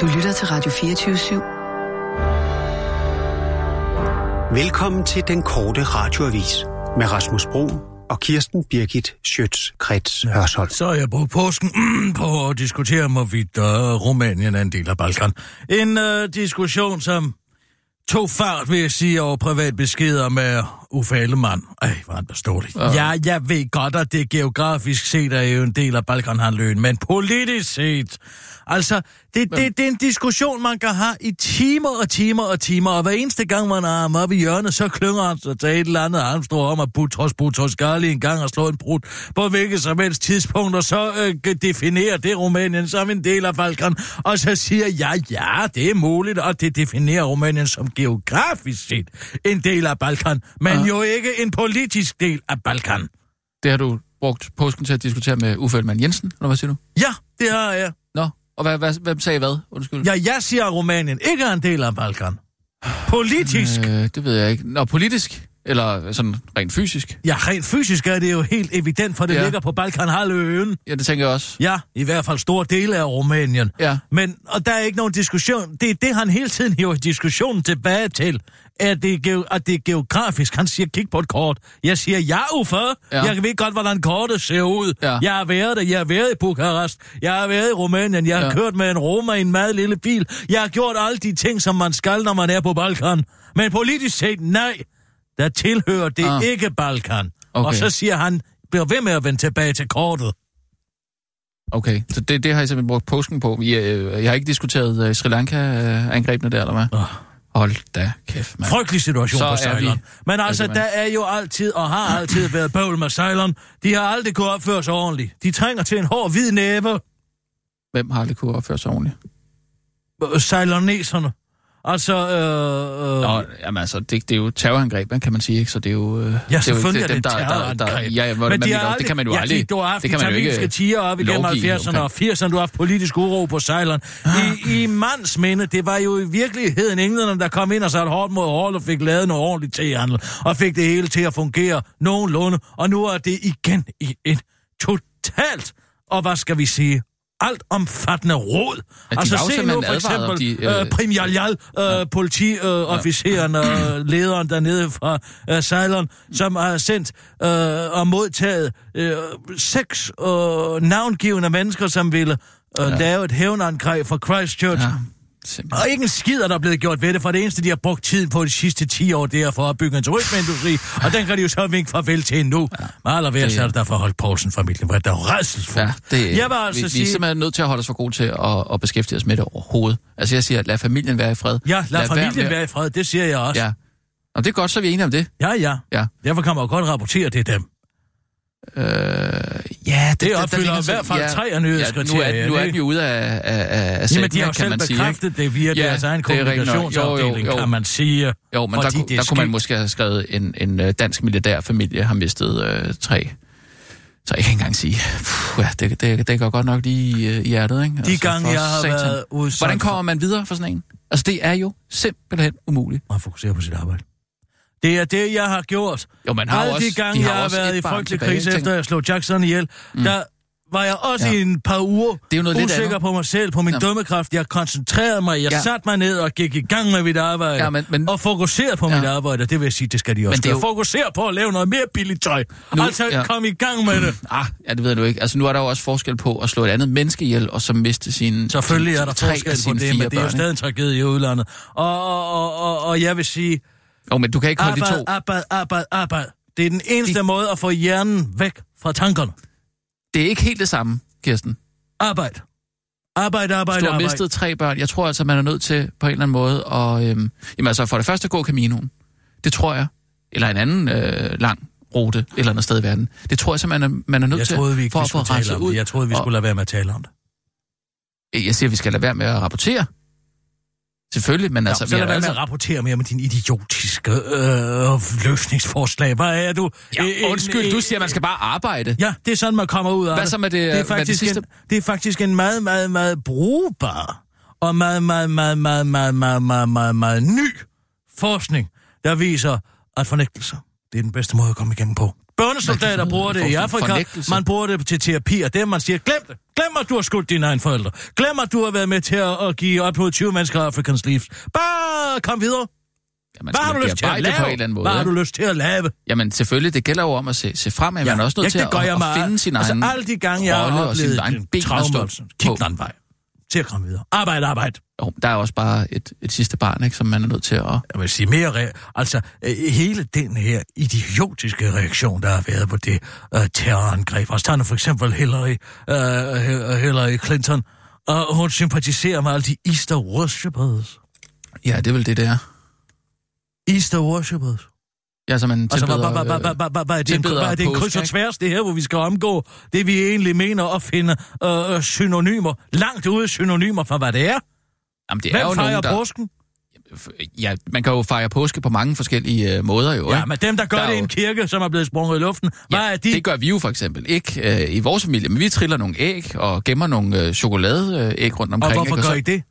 Du lytter til Radio 24 /7. Velkommen til den korte radioavis med Rasmus Bro og Kirsten Birgit Schøtz-Krets Hørsholm. Så er jeg brugt påsken mm, på at diskutere, hvorvidt uh, Rumænien er en del af Balkan. En uh, diskussion, som tog fart, vil jeg sige, over privat beskeder med Uffe Ellemann. Ej, var han beståelig. Ja. ja, jeg ved godt, at det geografisk set er jo en del af Balkanhandløen, men politisk set... Altså, det, det, det er en diskussion, man kan have i timer og timer og timer, og hver eneste gang, man har ham op i hjørnet, så klynger han sig til et eller andet armstrå om at Butros Butros Gali en gang og slå en brud på hvilket som helst tidspunkt, og så øh, definerer det Rumænien som en del af Balkan, og så siger jeg, ja, det er muligt, og det definerer Rumænien som geografisk set en del af Balkan, men ja. jo ikke en politisk del af Balkan. Det har du brugt påsken til at diskutere med Uffe Ellemann Jensen, eller hvad siger du? Ja, det har jeg. Og hvad, hvad, hvem sagde hvad? Undskyld. Ja, jeg siger, at Rumænien ikke er en del af Balkan. Politisk. Øh, det ved jeg ikke. Nå, politisk? Eller sådan rent fysisk? Ja, rent fysisk er det jo helt evident, for det ja. ligger på Balkanhalvøen. Ja, det tænker jeg også. Ja, i hvert fald store dele af Rumænien. Ja. Men, og der er ikke nogen diskussion. Det er det, han hele tiden hiver diskussionen tilbage til. At det, er, at det er geografisk. Han siger, kig på et kort. Jeg siger, ja, Uffe. Ja. Jeg ved godt, hvordan kortet ser ud. Ja. Jeg har været der. Jeg har været i Bukarest. Jeg har været i Rumænien. Jeg har ja. kørt med en Roma i en meget lille bil. Jeg har gjort alle de ting, som man skal, når man er på Balkan. Men politisk set, nej der tilhører det ah. ikke Balkan. Okay. Og så siger han, bliver ved med at vende tilbage til kortet. Okay, så det, det har jeg simpelthen brugt påsken på. Jeg, øh, jeg har ikke diskuteret uh, Sri Lanka-angrebene der, eller hvad? Oh. Hold da kæft, mand. Frygtelig situation så på Ceylon. Men altså, der er jo altid og har altid været bøvl med Ceylon. De har aldrig kunnet opføre sig ordentligt. De trænger til en hård, hvid næve. Hvem har aldrig kunnet opføre sig ordentligt? Ceyloneserne. Altså, øh, øh... Nå, jamen altså, det, det er jo terrorangreb, kan man sige, ikke? Så det er jo... Øh, ja, selvfølgelig det er, jo, det, er det terrorangreb. Der, der, der, ja, men de aldrig, det kan man jo ja, aldrig... Du har haft det kan man jo ikke tiger op igennem 70'erne og 80'erne, du har haft politisk uro på sejleren. I, I mands minde, det var jo i virkeligheden englænderne, der kom ind og satte hårdt mod hårdt og fik lavet noget ordentligt tehandel, og fik det hele til at fungere nogenlunde, og nu er det igen i et totalt, og hvad skal vi sige, alt omfattende råd. Ja, altså se nu for eksempel de, øh, øh, Primjal øh, ja. politiofficeren og øh, lederen dernede fra øh, Ceylon, som har sendt øh, og modtaget øh, seks øh, navngivende mennesker, som ville øh, ja. lave et hævnangreb for Christchurch. Ja. Simpelthen. Og ikke en skid er der blevet gjort ved det, for det eneste, de har brugt tiden på de sidste 10 år, det er for at bygge en turismeindustri, og den kan de jo så vinke farvel til nu. Ja. Men allerværst er det der for Holdt Poulsen-familien, hvor der er. Ja, det, jeg var altså vi, sige... vi er simpelthen nødt til at holde os for gode til at, at beskæftige os med det overhovedet. Altså jeg siger, lad familien være i fred. Ja, lad, lad familien være, være i fred, det siger jeg også. Ja. Og det er godt, så er vi enige om det. Ja, ja. ja. Derfor kan man jo godt rapportere det dem. Øh, ja, det, det opfylder der, der i hvert fald ja, tre af nyhedskriterier. Ja, nu er, nu er den jo ude af, af, af Jamen, de har jo selv bekræftet det via ja, deres egen kommunikationsafdeling, kan man sige. Jo, men der, der, der kunne man måske have skrevet, en, en øh, dansk milliardærfamilie har mistet øh, tre så jeg kan ikke engang sige, puh, ja, det, det, det går godt nok lige i, i hjertet, ikke? De altså, gange, jeg har satan. været udsat Hvordan kommer man videre for sådan en? Altså, det er jo simpelthen umuligt. Man fokuserer på sit arbejde. Det er det, jeg har gjort. Jo, man har Alle også, de gange, de har jeg har været i frygtelig krise, efter jeg slog Jackson ihjel, mm. der var jeg også ja. i en par uger det er jo noget usikker lidt på mig selv, på min ja. dømmekraft. Jeg koncentrerede mig, jeg ja. satte mig ned og gik i gang med mit arbejde. Ja, men, men, og fokuserede på ja. mit arbejde, det vil jeg sige, det skal de også men det jo... Fokusere på at lave noget mere billigt tøj. Nu, altså, ja. kom i gang med det. Ah, ja, det ved du ikke. Altså, nu er der jo også forskel på at slå et andet menneske ihjel, og så miste sin Selvfølgelig er der forskel på det, men det er jo stadig en tragedie i udlandet. Og, og, og, og, og jeg vil sige, Oh, men du kan ikke holde arbejde, de to... Arbejde, arbejde, arbejde. Det er den eneste de... måde at få hjernen væk fra tankerne. Det er ikke helt det samme, Kirsten. Arbejde. Arbejde, arbejde, Du har arbejde. mistet tre børn. Jeg tror altså, man er nødt til på en eller anden måde at... Øhm, jamen altså, for det første gå Caminoen. Det tror jeg. Eller en anden øh, lang rute et eller andet sted i verden. Det tror jeg simpelthen, man er, man er nødt jeg til troede, vi ikke, for vi at få om ud. Jeg troede, vi skulle og... lade være med at tale om det. Jeg siger, vi skal lade være med at rapportere. Selvfølgelig, men altså... Ja, så lad være altså... med at rapportere mere med din idiotiske øh, løsningsforslag. Hvad er du? Ja, undskyld, du siger, at man skal bare arbejde. Ja, det er sådan, man kommer ud af Hvad så med det, det, er faktisk det, sidste... en, det er faktisk en meget, meget, meget brugbar og meget, meget, meget, meget, meget, meget, meget, meget, meget ny forskning, der viser, at fornægtelser, det er den bedste måde at komme igennem på. Børnesoldater bruger det i Afrika. fornægtelse? Man bruger det til terapi, og det man siger, glem det. Glem, at du har skudt dine egne forældre. Glem, at du har været med til at, at give op mod 20 mennesker Afrikans liv. Bare kom videre. Ja, Hvad har du lyst til at lave? på en eller anden måde. Hvad har du lyst til at lave? Jamen selvfølgelig, det gælder jo om at se, se frem, at ja, man er også nødt ja, til at, at, finde sin altså, egen alle de gange, jeg har rolle og sin oplevet egen en ben at traume, stå altså, kig på. den vej. Til at komme videre. Arbejde, arbejde. Jo, der er også bare et, et sidste barn, ikke, som man er nødt til at... Jeg vil sige mere... Re- altså, øh, hele den her idiotiske reaktion, der har været på det øh, terrorangreb. Altså, tager nu for eksempel Hillary, øh, Hillary Clinton, og hun sympatiserer med alle de Easter worshippers. Ja, det er vel det, det er. Easter worshippers. Ja, så man Altså, hvad, tilbeder, hvad, hvad, hvad, hvad, hvad, hvad er det tilbeder hvad er det en kryds og tværs, det her, hvor vi skal omgå det, vi egentlig mener at finde øh, synonymer, langt ude synonymer for, hvad det er? Jamen, det er jo fejrer nogen, der... påsken? Ja, man kan jo fejre påske på mange forskellige øh, måder jo, Ja, ikke? men dem, der gør Der er det i en kirke, som er blevet sprunget i luften, hvad Ja, er de? det gør vi jo for eksempel ikke øh, i vores familie, men vi triller nogle æg og gemmer nogle øh, chokoladeæg rundt Og omkring. hvorfor ikke? gør I det?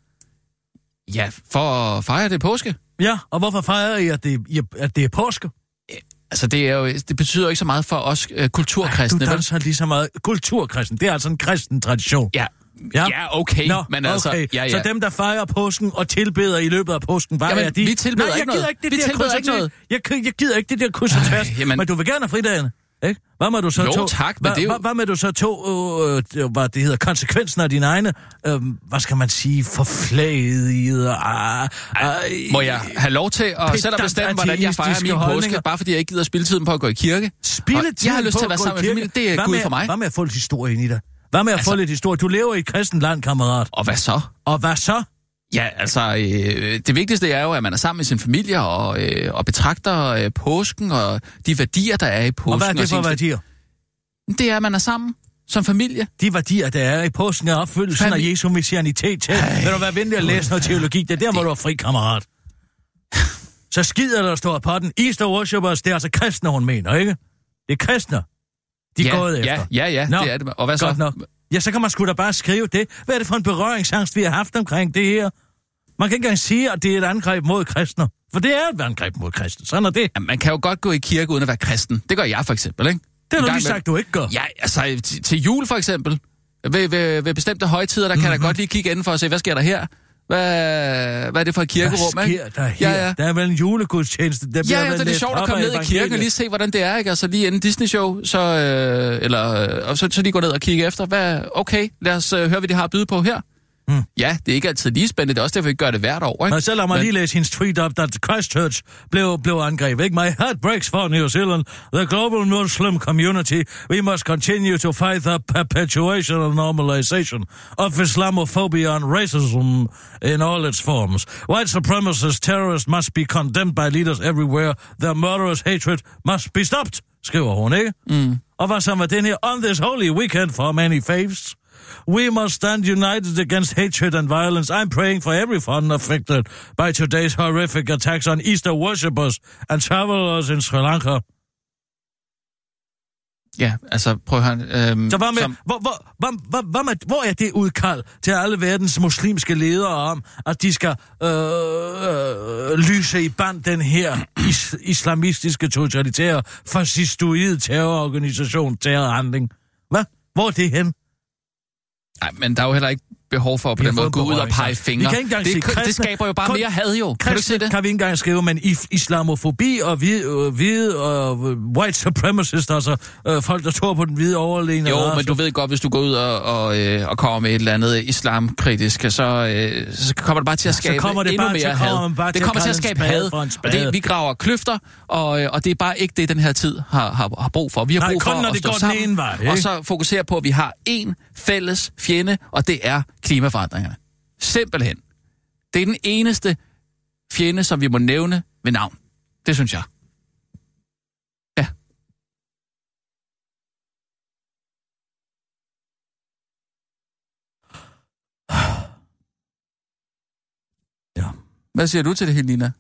Ja, for at fejre det påske. Ja, og hvorfor fejrer I, at det, at det er påske? Altså, det, er jo, det betyder jo ikke så meget for os øh, Du kulturkristne. vel? danser lige så meget kulturkristen. Det er altså en kristen tradition. Ja, Ja. ja okay, Nå, men altså... okay. Ja, ja. Så dem, der fejrer påsken og tilbeder i løbet af påsken, hvad Jamen, er de? vi tilbeder Nej, jeg ikke gider noget. ikke det Vi der tilbeder ikke noget. Jeg, jeg gider ikke det der kryds og tværs. Men du vil gerne have fridagene, ikke? Hvad må du så Jo, to? tak, men hvad, det er jo- hvad, hvad med du så to, øh, øh, hvad det hedder, konsekvensen af dine egne, øh, hvad skal man sige, forflaget, øh, øh, Må jeg have lov til at selv at bestemme, hvordan jeg fejrer min påske, holdninger? bare fordi jeg ikke gider spille tiden på at gå i kirke? Spille Og Jeg har lyst til at være sammen med familien. Det er hvad Gud med, for mig. Hvad med at få lidt historie ind i dig? Hvad med at Altså- få lidt historie? Du lever i et kristent land, kammerat. Og hvad så? Og hvad så? Ja, altså, øh, det vigtigste er jo, at man er sammen med sin familie og, øh, og betragter øh, påsken og de værdier, der er i påsken. Og hvad er det for sin- værdier? Det er, at man er sammen som familie. De værdier, der er i påsken, er opfyldelsen Fami- af Jesu messianitet til. Vil du være venlig at læse noget teologi? Det er der, hvor du er fri, kammerat. Så skider der står på den. Easter worshippers, det er altså kristne, hun mener, ikke? Det er kristne. De er ja, gået ja, efter. ja, ja, Nå, det er det. Og hvad så? Godt nok. Ja, så kan man sgu da bare skrive det. Hvad er det for en berøringsangst, vi har haft omkring det her? Man kan ikke engang sige, at det er et angreb mod kristne. For det er et angreb mod kristne. Sådan er det. Ja, man kan jo godt gå i kirke uden at være kristen. Det gør jeg for eksempel, ikke? Det har du lige sagt, du ikke gør. Ja, altså til, til jul for eksempel. Ved, ved, ved bestemte højtider, der kan Mhm. jeg da godt lige kigge inden for og se, hvad sker der her? Hvad, hvad er det for et kirkerum, Hvad sker der her? Ja, ja. Der er vel en julegudstjeneste. Der Ja, ja, så er det sjovt at komme ned i kirken og lige se, hvordan det er, ikke? Altså lige inden Disney-show, så, øh, eller, øh, og så, så lige gå ned og kigge efter, hvad, okay, lad os øh, høre, hvad de har at byde på her. Mm. Ja, det er ikke altid lige spændende, det er også derfor, vi gør det hvert år, ikke? Så lad mig Men- lige læse hendes tweet op, da Christchurch blev, blev angrebet. Ikke? My heart breaks for New Zealand. The global Muslim community. We must continue to fight the perpetuation and normalization of Islamophobia and racism in all its forms. White supremacist terrorists must be condemned by leaders everywhere. Their murderous hatred must be stopped, skriver hun, ikke? Mm. Og hvad så med den her? On this holy weekend for many faiths, we must stand united against hatred and violence. I'm praying for everyone affected by today's horrific attacks on Easter worshippers and travelers in Sri Lanka. Ja, altså prøv at høre. Øhm, Så hvad med, som- hvor, hvor, hvor, hvor, hvor, med, hvor er det udkald til alle verdens muslimske ledere om, at de skal øh, øh, lyse i band den her is, islamistiske, totalitære, fascistoide terrororganisation, terrorhandling? Hvad? Hvor er det hen? Nej, men der er jo heller ikke behov for på Vi har den måde at gå ud og pege Vi fingre. kan ikke det, sige det kristne- skaber jo bare kun- mere had jo. Kan du se Kristne det? kan vi ikke engang skrive, men islamofobi og hvide, øh, hvide og øh, white supremacists, altså øh, folk, der tror på den hvide overlegne Jo, men du ved godt, hvis du går ud og, og, øh, og kommer med et eller andet islamkritisk, så, øh, så kommer det bare til at så skabe kommer det endnu bare- mere så kommer had. man bare det til at kommer til at skabe had, og det, vi graver kløfter, og, øh, og det er bare ikke det, den her tid har, har, har brug for. Vi har Nej, brug for at stå sammen, vej, og så fokusere på, at vi har én fælles fjende, og det er klimaforandringerne. Simpelthen. Det er den eneste fjende, som vi må nævne ved navn. Det synes jeg. Ja. Ja. Hvad siger du til det, Helena? Mm,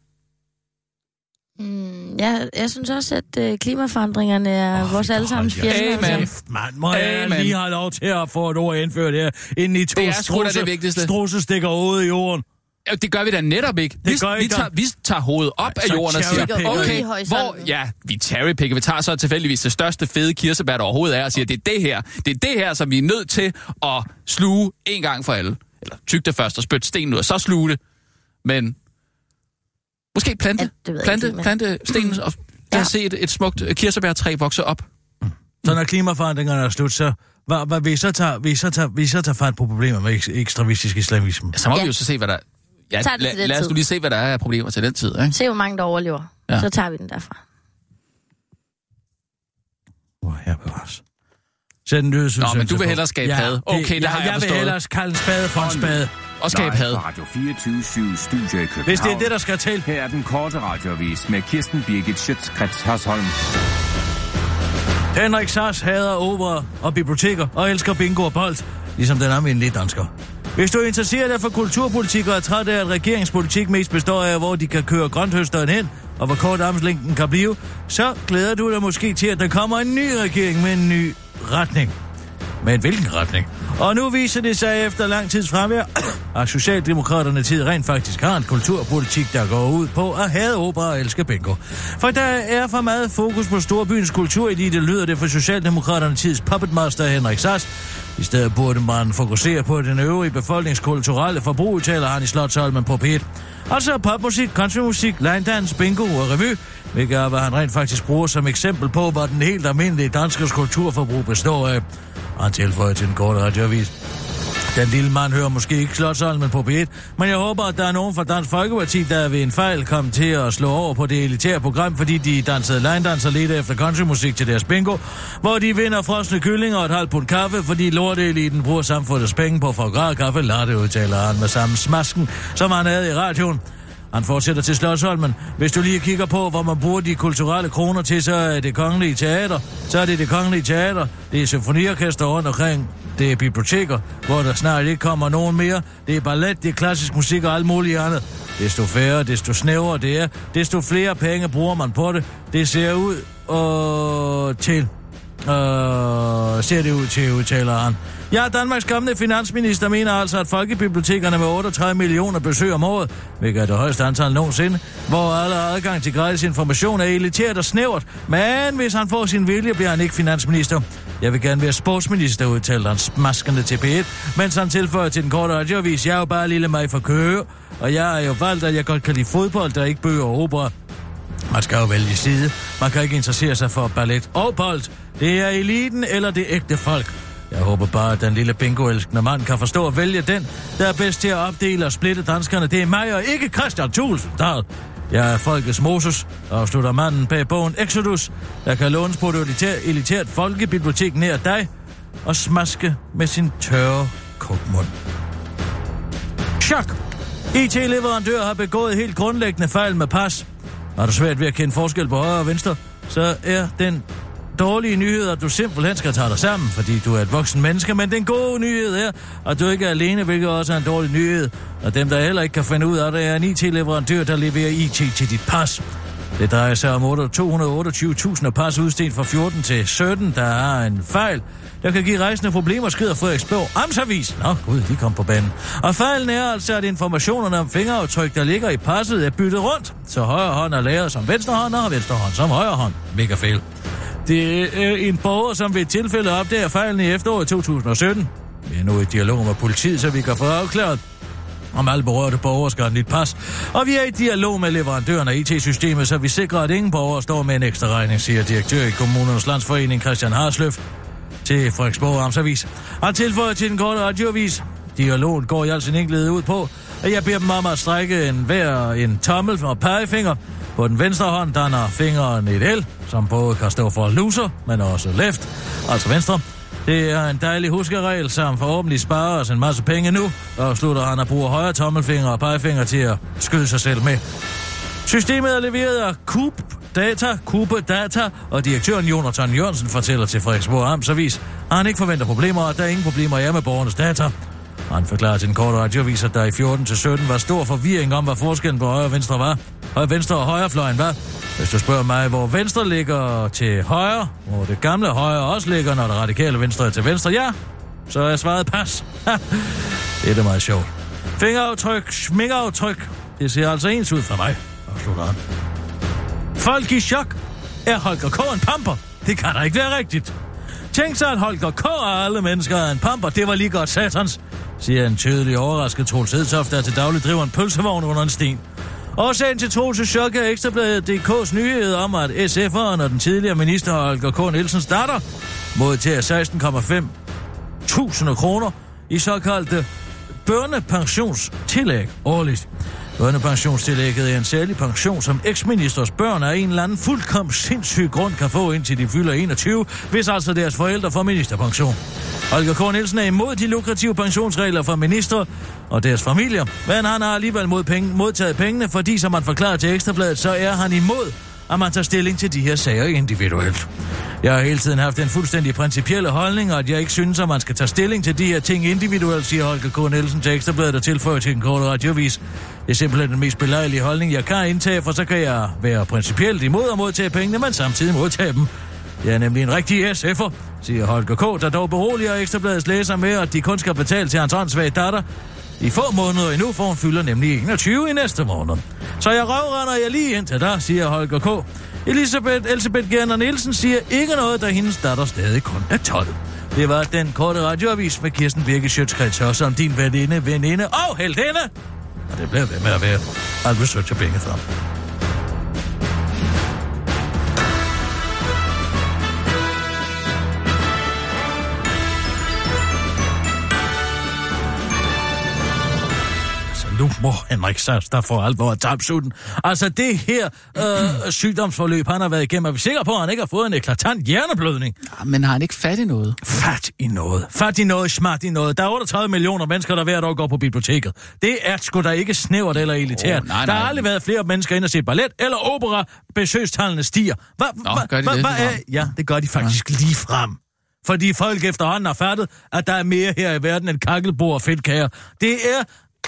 jeg, jeg synes også, at øh, klimaforandringerne er oh, vores allesammens fjende. Amen. Mand. Må jeg Amen. lige have lov til at få et ord indført her, inden I to Det er da det vigtigste. strusse stikker hovedet i jorden? Ja, Det gør vi da netop ikke. Vi, gør vi, ikke. tager, vi tager hovedet op Nej, af jorden og siger, okay, hvor, ja, vi cherrypicker. Vi tager så tilfældigvis det største fede kirsebær, der overhovedet er, og siger, det er det her, det er det her, som vi er nødt til at sluge en gang for alle. Eller tyk det først og spyt stenen ud, og så sluge det. Men måske plante, Ja, jeg plante, ikke, plante stenen, og jeg har set et, et smukt øh, kirsebærtræ vokse op. Så når klimaforandringerne er slut, så hvad, hvad, vil, I så tage, vil, I så tage, vil I så tage fat på problemer med ek- ekstremistisk islamisme? Så må Ja. vi jo så se, hvad der... Ja, Tager det la, den lad os nu lige se, hvad der er af problemer til den tid, ikke? Se, hvor mange der overlever. Ja. Ja. Så tager vi den derfra. Hvor her bevares. Sæt en nyhedsudsendelse Nå, men du vil hellere skabe had. Okay, det har jeg jeg forstået. vil hellere kalde en spade for en spade. Og skabe had. Radio 24 Studio i København. Hvis det er det, der skal til. Her er den korte radiovis med Kirsten Birgit Schøtzgrads Hasholm. Henrik Sass hader opera og biblioteker og elsker bingo og bold, ligesom den almindelige dansker. Hvis du er interesseret af for kulturpolitik og er træt af, at regeringspolitik mest består af, hvor de kan køre grønthøsteren hen, og hvor kort armslængden kan blive, så glæder du dig måske til, at der kommer en ny regering med en ny retning. Men hvilken retning? Og nu viser det sig efter lang tids fravær, at Socialdemokraterne tid rent faktisk har en kulturpolitik, der går ud på at have opera og elske bingo. For der er for meget fokus på storbyens kulturelite, lyder det for Socialdemokraterne tids puppetmaster Henrik Sass. I stedet burde man fokusere på den øvrige befolkningskulturelle forbrug, taler han i Slottholmen på P1. Altså popmusik, countrymusik, line bingo og revy, hvilket er, hvad han rent faktisk bruger som eksempel på, hvad den helt almindelige danskers kulturforbrug består af. Han tilføjer til en kort radioavis. Den lille mand hører måske ikke Slottholmen på P1, men jeg håber, at der er nogen fra Dansk Folkeparti, der ved en fejl kom til at slå over på det elitære program, fordi de dansede line-danser lidt efter countrymusik til deres bingo, hvor de vinder frosne kyllinger og et halvt pund kaffe, fordi lorteeliten bruger samfundets penge på for grad kaffe, latte udtaler han med samme smasken, som han havde i radioen. Han fortsætter til Slottsholmen. Hvis du lige kigger på, hvor man bruger de kulturelle kroner til, så er det kongelige teater. Så er det det kongelige teater. Det er symfoniorkester rundt omkring. Det er biblioteker, hvor der snart ikke kommer nogen mere. Det er ballet, det er klassisk musik og alt muligt andet. Desto færre, desto snævrere det er, desto flere penge bruger man på det. Det ser ud og til Øh, ser det ud til, udtaler han. Ja, Danmarks kommende finansminister mener altså, at folkebibliotekerne med 38 millioner besøg om året, hvilket er det højeste antal nogensinde, hvor alle har adgang til gratis information er elitært og snævert. Men hvis han får sin vilje, bliver han ikke finansminister. Jeg vil gerne være sportsminister, udtalte han smaskende til P1, mens han tilføjer til den korte radioavis, jeg er jo bare lille mig for køre, og jeg er jo valgt, at jeg godt kan lide fodbold, der ikke bøger og opera. Man skal jo vælge side. Man kan ikke interessere sig for ballet og bold. Det er eliten eller det ægte folk. Jeg håber bare, at den lille bingoelskende mand kan forstå at vælge den, der er bedst til at opdele og splitte danskerne. Det er mig og ikke Christian Thulsen, der Jeg er folkets Moses, afslutter manden bag bogen Exodus, der kan lånes på et elitært, elitært folkebibliotek nær dig og smaske med sin tørre kokmund. Chok! IT-leverandør har begået helt grundlæggende fejl med pas. Har du svært ved at kende forskel på højre og venstre, så er den dårlige nyhed, at du simpelthen skal tage dig sammen, fordi du er et voksen menneske, men den gode nyhed er, at du ikke er alene, hvilket også er en dårlig nyhed. Og dem, der heller ikke kan finde ud af det, er en IT-leverandør, der leverer IT til dit pas. Det drejer sig om 228.000 pas udstedt fra 14 til 17, der er en fejl, der kan give rejsende problemer, skrider Frederiksborg Amtsavis. Nå, gud, de kom på banen. Og fejlen er altså, at informationerne om fingeraftryk, der ligger i passet, er byttet rundt. Så højre hånd er lavet som venstre hånd, og venstre hånd som højre hånd. Mega fejl. Det er en borger, som ved et tilfælde opdager fejlen i efteråret 2017. Vi er nu i dialog med politiet, så vi kan få afklaret, om alle berørte borgere skal have nyt pas. Og vi er i dialog med leverandøren af IT-systemet, så vi sikrer, at ingen borgere står med en ekstra regning, siger direktør i Kommunernes Landsforening Christian Harsløf til Frederiksborg Amtsavis. Han tilføjer til den korte radioavis. Dialogen går i al sin enkelhed ud på, at jeg beder dem om at strække en hver en tommel og pegefinger. På den venstre hånd danner fingeren et L, som både kan stå for loser, men også left, altså venstre. Det er en dejlig huskeregel, som forhåbentlig sparer os en masse penge nu, og slutter han at bruge højre tommelfinger og pegefinger til at skyde sig selv med. Systemet er leveret af Coop Data, Cube Data, og direktøren Jonathan Jørgensen fortæller til Frederiksborg Amtsavis, at han ikke forventer problemer, og at der er ingen problemer er med borgernes data. Han forklarer til en kort radioavis, at der i 14 til 17 var stor forvirring om, hvad forskellen på højre og venstre var. Højre, venstre og højrefløjen hvad? Hvis du spørger mig, hvor venstre ligger til højre, hvor det gamle højre også ligger, når det radikale venstre er til venstre, ja, så er svaret pas. det er da meget sjovt. Fingeraftryk, sminkaftryk, Det ser altså ens ud for mig, afslutter han. Folk i chok. Er Holger K. en pamper? Det kan da ikke være rigtigt. Tænk sig, at Holger K. og alle mennesker er en pamper. Det var lige godt satans, siger en tydelig overrasket Troels Hedtoft, der til daglig driver en pølsevogn under en sten. Årsagen til Troels' chok er Ekstrabladet DK's nyhed om, at SF'eren og den tidligere minister Holger K. Nielsen starter modtager 16,5 tusinder kroner i såkaldte børnepensionstillæg årligt. Børnepensionstillægget er en særlig pension, som eksministers børn af en eller anden fuldkommen sindssyg grund kan få indtil de fylder 21, hvis altså deres forældre får ministerpension. Holger K. Nielsen er imod de lukrative pensionsregler for minister og deres familier, men han har alligevel mod penge, modtaget pengene, fordi som man forklarer til Ekstrabladet, så er han imod, at man tager stilling til de her sager individuelt. Jeg har hele tiden haft en fuldstændig principielle holdning, og at jeg ikke synes, at man skal tage stilling til de her ting individuelt, siger Holger K. Nielsen til Ekstrabladet og tilføjer til en kort radiovis. Det er simpelthen den mest belejlige holdning, jeg kan indtage, for så kan jeg være principielt imod at modtage pengene, men samtidig modtage dem. Jeg er nemlig en rigtig SF'er, siger Holger K., der dog beroliger Ekstrabladets læser med, at de kun skal betale til hans åndssvage datter. I få måneder endnu, for hun fylder nemlig 21 i næste måned. Så jeg røvrender jeg lige ind til dig, siger Holger K. Elisabeth Elisabeth Gerner Nielsen siger ikke noget, da hendes datter stadig kun er 12. Det var den korte radioavis med Kirsten Birke Sjøtskrets som din veninde, veninde og heldinde. Og det bliver ved med at være. Alt besøg til penge frem. Nu må Henrik der får alvor tabsutten. Altså, det her øh, sygdomsforløb, han har været igennem, er vi sikre på, at han ikke har fået en eklatant hjerneblødning? Ja, men har han ikke fat i noget? Fat i noget. Fat i noget, smart i noget. Der er 38 millioner mennesker, der hvert år går på biblioteket. Det er sgu da ikke snævert eller elitært. Oh, nej, Der har nej. aldrig været flere mennesker ind og se ballet eller opera. Besøgstallene stiger. Hvad, Nå, hva, gør de hva, det hva? Ja, det gør de faktisk ja. lige frem. Fordi folk efterhånden har fattet, at der er mere her i verden end kakkelbord og fedtkager. Det er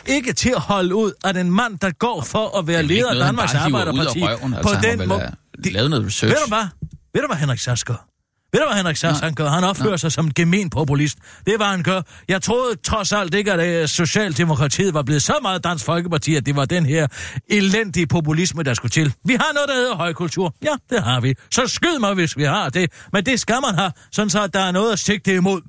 ikke til at holde ud, at en mand, der går for at være er leder af noget, Danmarks Arbejderparti, røven, på altså, han den måde... lavet noget research. Ved du hvad? Ved du, hvad Henrik Sass gør? Ved du, hvad Henrik Sass han gør? Han opfører sig som en gemen populist. Det hvad han gør. Jeg troede trods alt ikke, at øh, Socialdemokratiet var blevet så meget Dansk Folkeparti, at det var den her elendige populisme, der skulle til. Vi har noget, der hedder højkultur. Ja, det har vi. Så skyd mig, hvis vi har det. Men det skal man have, sådan så at der er noget at sigte imod.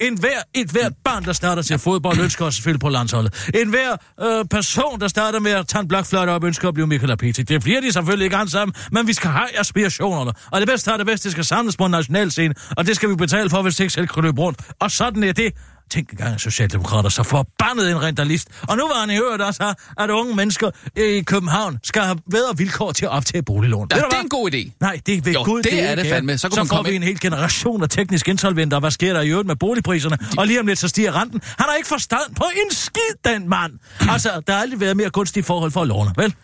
En hver, et hvert barn, der starter til fodbold, ønsker at på landsholdet. En hver øh, person, der starter med at tage en blokfløjte op, ønsker at blive Michael Apetik. Det bliver de selvfølgelig ikke alle sammen, men vi skal have aspirationerne. Og det bedste er det bedste, det skal samles på en national scene, og det skal vi betale for, hvis det ikke selv kan løbe rundt. Og sådan er det. Tænk engang, at Socialdemokrater så forbandet en rentalist. Og nu var han i øvrigt også her, at unge mennesker i København skal have bedre vilkår til at optage boliglån. Ja, det er en god idé. Nej, det er ved Jo, Gud, det er ikke det fandme. Så så får vi ind- en hel generation af teknisk insolventer. Hvad sker der i øvrigt med boligpriserne? Og lige om lidt, så stiger renten. Han har ikke forstand på en skid, den mand. Altså, der har aldrig været mere gunstige forhold for at låne, vel?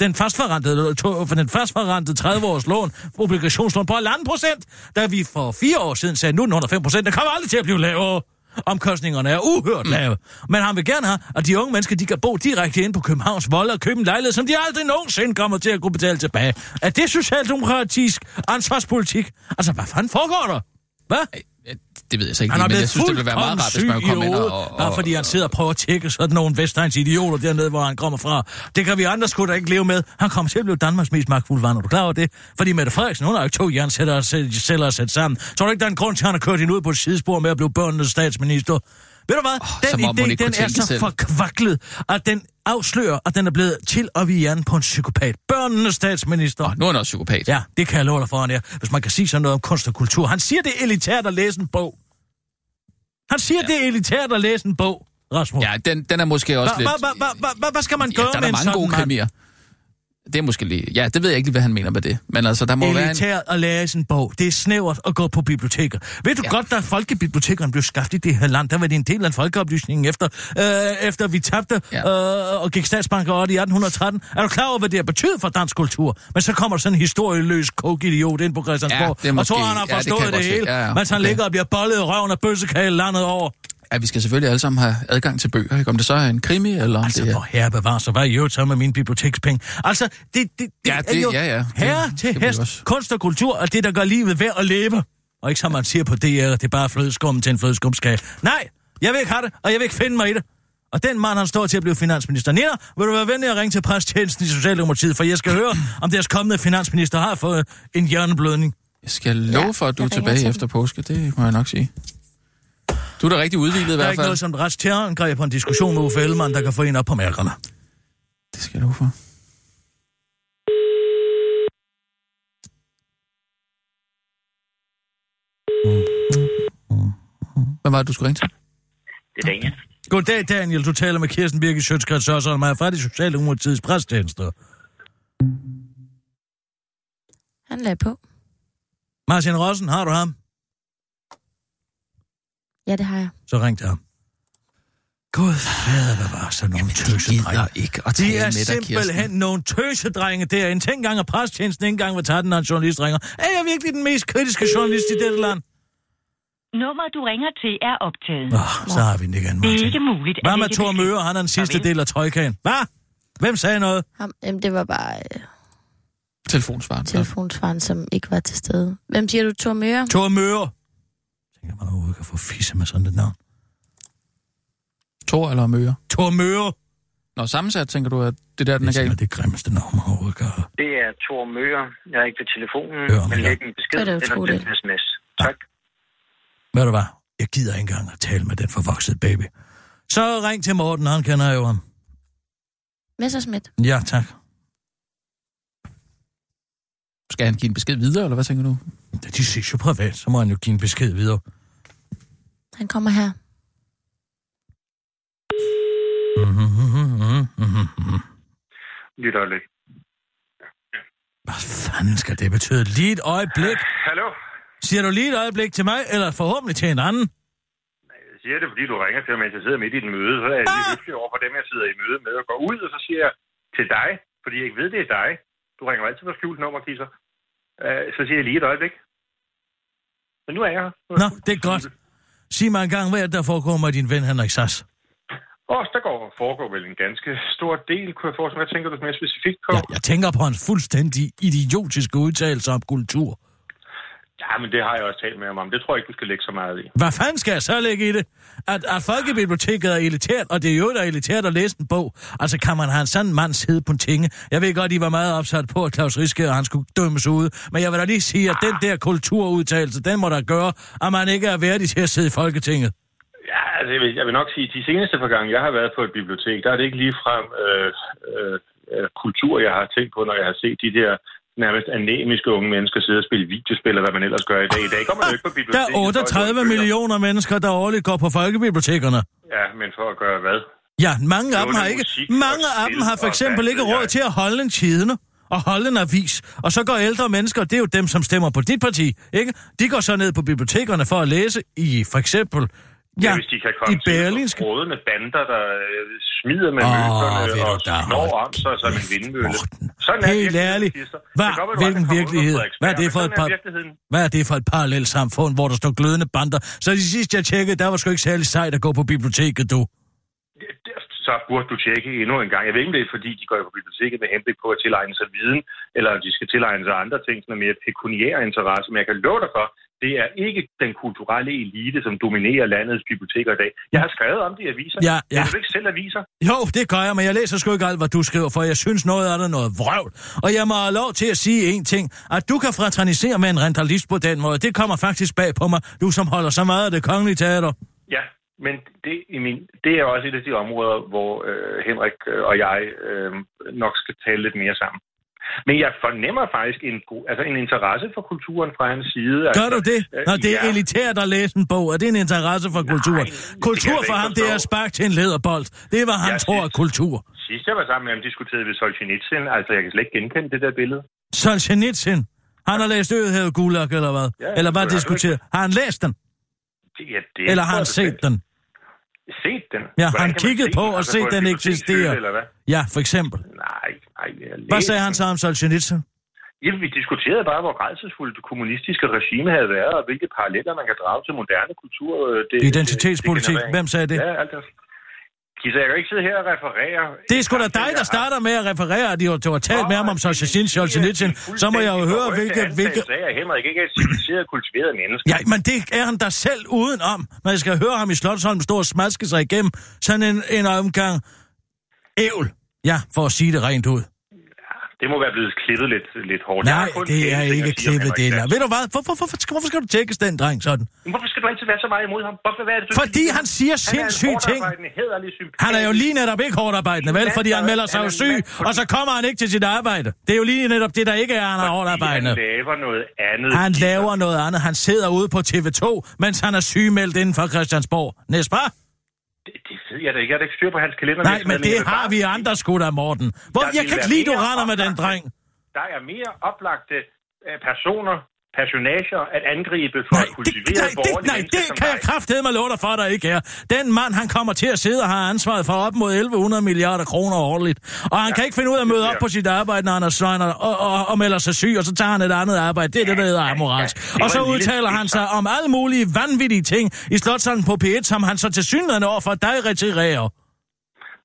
Den fastforrentede, for den fastforrentede 30-års lån, obligationslån på 1,5 procent, da vi for fire år siden sagde, nu er den under 5 procent, den kommer aldrig til at blive lavere. Omkostningerne er uhørt lave. Men han vil gerne have, at de unge mennesker, de kan bo direkte ind på Københavns Vold og købe en lejlighed, som de aldrig nogensinde kommer til at kunne betale tilbage. Er det socialdemokratisk ansvarspolitik? Altså, hvad fanden foregår der? Hvad? Det ved jeg så ikke, Han er men jeg blevet synes, det ville være meget rart, hvis man ind og... og, Bare og fordi han sidder og prøver at tjekke sådan nogle Vestegns idioter dernede, hvor han kommer fra. Det kan vi andre sgu da ikke leve med. Han kommer til at blive Danmarks mest magtfulde vand, er du klar over det? Fordi Mette Frederiksen, hun har jo ikke to jernsætter og sæ- celler at sætte sammen. Tror du ikke, der er en grund til, at han har kørt hende ud på et sidespor med at blive børnenes statsminister? Ved du hvad? som den idé, den er så selv. forkvaklet, at den afslører, at den er blevet til at vi hjernen på en psykopat. Børnenes statsminister. Åh, nu er han også psykopat. Ja, det kan jeg love dig for, han er. Hvis man kan sige sådan noget om kunst og kultur. Han siger, det er elitært at læse en bog. Han siger, ja. det er elitært at læse en bog, Rasmus. Ja, den, den er måske også lidt... Hvad hva, hva, hva, hva, skal man gøre Ja, er med der en mange sådan gode krimier. Det er måske lige... Ja, det ved jeg ikke lige, hvad han mener med det. Men altså, der må være en... Elitært at læse en bog. Det er snævert at gå på biblioteker. Ved du ja. Ja. godt, da folkebibliotekerne blev skabt i det her land, der var det en del af folkeoplysningen efter, øh, efter vi tabte Ja. øh, og gik statsbanker over i 1813. Er du klar over, hvad det har betydet for dansk kultur? Men så kommer sådan en historieløs kokidiot ind på Christiansborg, Ja, det er og tror, måske- han har ja, det forstået jeg det, se. hele, Ja, ja, mens han okay. ligger og bliver bollet i røven af bøssekage landet over. Ja, vi skal selvfølgelig alle sammen have adgang til bøger, ikke? Om det så er en krimi, eller om Altså, det er... hvor herre bevarer sig, hvad er i øvrigt så med mine bibliotekspenge? Altså, det, det, det, Ja, er det- jo ja, ja. herre Det til vi hest, også. kunst og kultur, og det, der gør livet værd at leve. Og ikke som man siger på DR, at det er bare flødeskum til en flødeskumskage. Nej, jeg vil ikke have det, og jeg vil ikke finde mig i det. Og den mand, han står til at blive finansminister. Nina, vil du være venlig at ringe til præsttjenesten i Socialdemokratiet, for jeg skal høre, om deres kommende finansminister har fået en hjerneblødning. Jeg skal love Ja, for, at du er jeg ringer tilbage til efter påske. Det må jeg nok sige. Du er da rigtig udvildet i Der er hvert ikke fald. noget som et retsterrorangreb på en diskussion med Uffe Ellemann, der kan få en op på mærkerne. Det skal love for. Hvad var det, du skulle ringe til? Det er Daniel. Goddag, Daniel. Du taler med Kirsten Birke Sjøtskrets og mig er fra de Socialdemokratiets presstjenester. Han lagde på. Martin Rossen, har du ham? Ja, det har jeg. Så ring til ham. Gud fader, hvad var så nogle tøsedrenge. ikke at De er med dig, simpelthen Kirsten. nogle tøsedrenge derinde. Tænk engang, at presstjenesten ikke engang vil tage den, når en journalist ringer. Er jeg virkelig den mest kritiske journalist i dette land? Nummer, du ringer til, er optaget. Oh, så har vi den igen, Det er Martin. ikke muligt. at Hvad med Thor. Møre? Han er den sidste Farvel. del af trojkagen. Hvad? Hvem sagde noget? Ham, jamen, det var bare øh, Telefonsvaren. telefonsvaren, som ikke var til stede. Hvem siger du, Thor Møre? Thor Møre. Tænker man overhovedet kan få fisse med sådan et navn. Tor eller Møre? Thor Møre. Nå, sammensat, tænker du, at det der, den er Det er galt? det grimmeste navn, man overhovedet kan. Det er Thor Møger. Jeg er ikke ved telefonen, Hør om men det. læg en besked er eller en sms. Tak. Ved du hvad? Jeg gider ikke engang at tale med den forvoksede baby. Så ring til Morten, han kender jo ham. Messerschmidt. Ja, tak. Skal han give en besked videre, eller hvad tænker du? De ses jo privat, så må han jo give en besked videre. Han kommer her. Lidt øjeblik. Hvad fanden skal det betyde? Lige et øjeblik? Hallo? Siger du lige et øjeblik til mig, eller forhåbentlig til en anden? Jeg siger det, fordi du ringer til mig, mens jeg sidder midt i den møde. Så er jeg lidt høflig over for dem, jeg sidder i møde med og går ud, og så siger jeg til dig, fordi jeg ikke ved, det er dig. Du ringer altid på skjult nummer, Kisser. Øh, så siger jeg lige et øjeblik. Men nu er jeg her. Nå, det er godt. Sig mig en gang, hvad er det, der foregår med din ven Henrik Sass? Og der går, foregår vel en ganske stor del, kunne jeg forestille mig. Hvad tænker du mere specifikt på? Jeg, jeg tænker på hans fuldstændig idiotiske udtalelser om kultur. Ja, men det har jeg også talt med ham om. Det tror jeg ikke, du skal lægge så meget i. Hvad fanden skal jeg så lægge i det? At, at folkebiblioteket er elitært, og det er jo der er elitært at læse en bog. Altså, kan man have en sådan mand sidde på en tinge? Jeg ved godt, I var meget opsat på, at Claus Riske og han skulle dømmes ude. Men jeg vil da lige sige, at den der kulturudtalelse, den må der gøre, at man ikke er værdig til at sidde i Folketinget. Ja, altså, jeg vil, jeg vil nok sige, at de seneste par gange, jeg har været på et bibliotek, der er det ikke lige frem øh, øh, øh, kultur, jeg har tænkt på, når jeg har set de der nærmest anemiske unge mennesker sidde og spille videospil, eller hvad man ellers gør i dag. I dag kommer man jo ikke på Der biblioteket. er for at 38 låne bøger. millioner mennesker, der årligt går på folkebibliotekerne. Ja, men for at gøre hvad? Ja, mange af dem har ikke. og Mange af dem har for og eksempel ikke råd til at holde en tidene og holde en avis. Og så går ældre mennesker, det er jo dem, som stemmer på dit parti, ikke? De går så ned på bibliotekerne for at læse i for eksempel Ja, hvis de kan komme i Berlinske. til rådende bander, der øh, smider med ved du og snor om sig som en vindmølle. Morten. Sådan er Helt ærligt. Hvad? Hvilken virkelighed? Hvad er det for et par-. Hvad er det for et parallelt samfund, hvor der står glødende bander? Så de sidste, jeg tjekkede, der var sgu ikke særlig sejt at gå på biblioteket, du. så burde du tjekke endnu en gang. Jeg ved ikke, det er, fordi de går på biblioteket med henblik på at tilegne sig viden, eller om de skal tilegne sig andre ting, som er mere pekuniære interesse. Men jeg kan love dig for, det er ikke den kulturelle elite, som dominerer landets biblioteker i dag. Jeg har skrevet om det i aviser. Ja, ja. Jeg du ikke selv aviser? Jo, det gør jeg, men jeg læser sgu ikke alt, hvad du skriver, for jeg synes noget er noget vrøvl. Og jeg må have lov til at sige en ting, at du kan fraternisere med en rentalist på den måde. Det kommer faktisk bag på mig, du som holder så meget af det kongelige teater. Ja, men det, i min, det er også et af de områder, hvor øh, Henrik øh, og jeg øh, nok skal tale lidt mere sammen. Men jeg fornemmer faktisk en, god, altså en interesse for kulturen fra hans side. Gør du det, øh, når det er ja. elitært at læse en bog? Er det en interesse for kulturen? kan Kultur for ham, det er at sparke til en lederbold. Det hvad han Jeg tror synes- kultur. Sidst jeg var sammen med ham, diskuterede vi Solzhenitsyn. Altså, jeg kan slet ikke genkende det der billede. Solzhenitsyn. Han har læst Ødehavet Gulag, eller hvad? Ja, eller hvad det har han læst den? Det, ja, det Eller har han set den? Set den? Ja, har Hvordan han se på den? og Altså, set, den bibliotekshylde, eksisterer? Eller hvad? Ja, for eksempel. Nej, nej. Hvad sagde han så om Solzhenitsyn? Jamen, vi diskuterede bare, hvor grædselsfuldt det kommunistiske regime havde været, og hvilke paralleller man kan drage til moderne kultur. øh, Det, Identitetspolitik. degenerering. Hvem sagde det? Ja, alt det. Gissa, jeg kan ikke sidde her og referere. Det er sgu da dig, der starter med at referere, at du har talt med ham om Sosjashin Solzhenitsyn. Så må jeg jo høre, hvilke... hvilke... Så er Henrik ikke er et civiliseret, kultiveret menneske. Ja, men det er han da selv udenom, jeg skal høre ham i Slottsholm stå og smaske sig igennem sådan en, en omgang ævl. Ja, for at sige det rent ud. Det må være blevet klippet lidt, lidt hårdt. Nej, kun det er ting ikke klippet det. Ved du hvad? Hvorfor, hvorfor, hvorfor, hvorfor skal du tækkes den dreng sådan? Hvorfor skal du altid være så meget imod ham? Hvorfor, hvad er det, du Fordi han siger er sindssyge ting. Han er jo lige netop ikke hårdt arbejdende, vel? Fordi han melder sig jo syg, og så kommer han ikke til sit arbejde. Det er jo lige netop det, der ikke er, han er hårdt arbejdende. Han laver noget andet. Han laver noget andet. Han sidder ude på TV2, mens han er sygemeldt inden for Christiansborg. Næsbar? Det, det ved jeg da ikke. Jeg har da ikke styr på hans kalender. Nej, men det har vi andre sgu da, Morten. Hvor, Der jeg kan ikke lide, du render med den dreng. Der er mere oplagte øh, personer, personager at angribe for Nej, at det, kultivere nej, det, borgerlige nej, mennesker det som kan jeg kraftedeme love dig for, der ikke er. Den mand, han kommer til at sidde og har ansvaret for op mod 1100 milliarder kroner årligt. Og han ja, kan ikke finde ud af at møde op på sit arbejde, når han er svejner og, og, og melder sig syg, og så tager han et andet arbejde. Det er det, der hedder amoralsk. ja, det Og så udtaler han sig om alle mulige vanvittige ting i Slottshallen på P1, som han så til synligheden over for dig retirerer.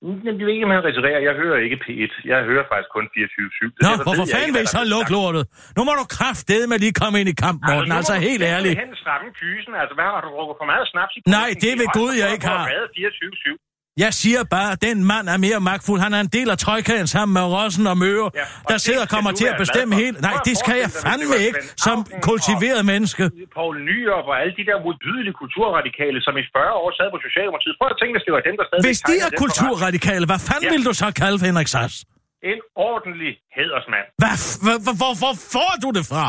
Jeg ved ikke, om han retirerer. Jeg hører ikke P1. Jeg hører faktisk kun 24-7. Nå, hvorfor fanden vil I så lukke lortet? Nu må du kraftedeme lige komme ind i kamp, Morten. Altså helt ærligt. hen stramme kysen. Altså, hvad har du drukket for meget snaps i Nej, det ved Gud, jeg ikke har. 24-7. Jeg siger bare, at den mand er mere magtfuld. Han er en del af trojkaen sammen med Rossen og Møre, Ja, og der sidder og kommer til at bestemme hele... Nej, det skal jeg fandme ikke som kultiveret menneske. Poul Nyrup og alle de der modbydelige kulturradikale, som i 40 år sad på Socialdemokratiet. Prøv at tænke, hvis det var dem, der stadig Hvis de er kulturradikale, hvad fanden Ja. vil du så kalde Henrik Sass? En ordentlig hædersmand. Hvad, hvor, hvor får du det fra?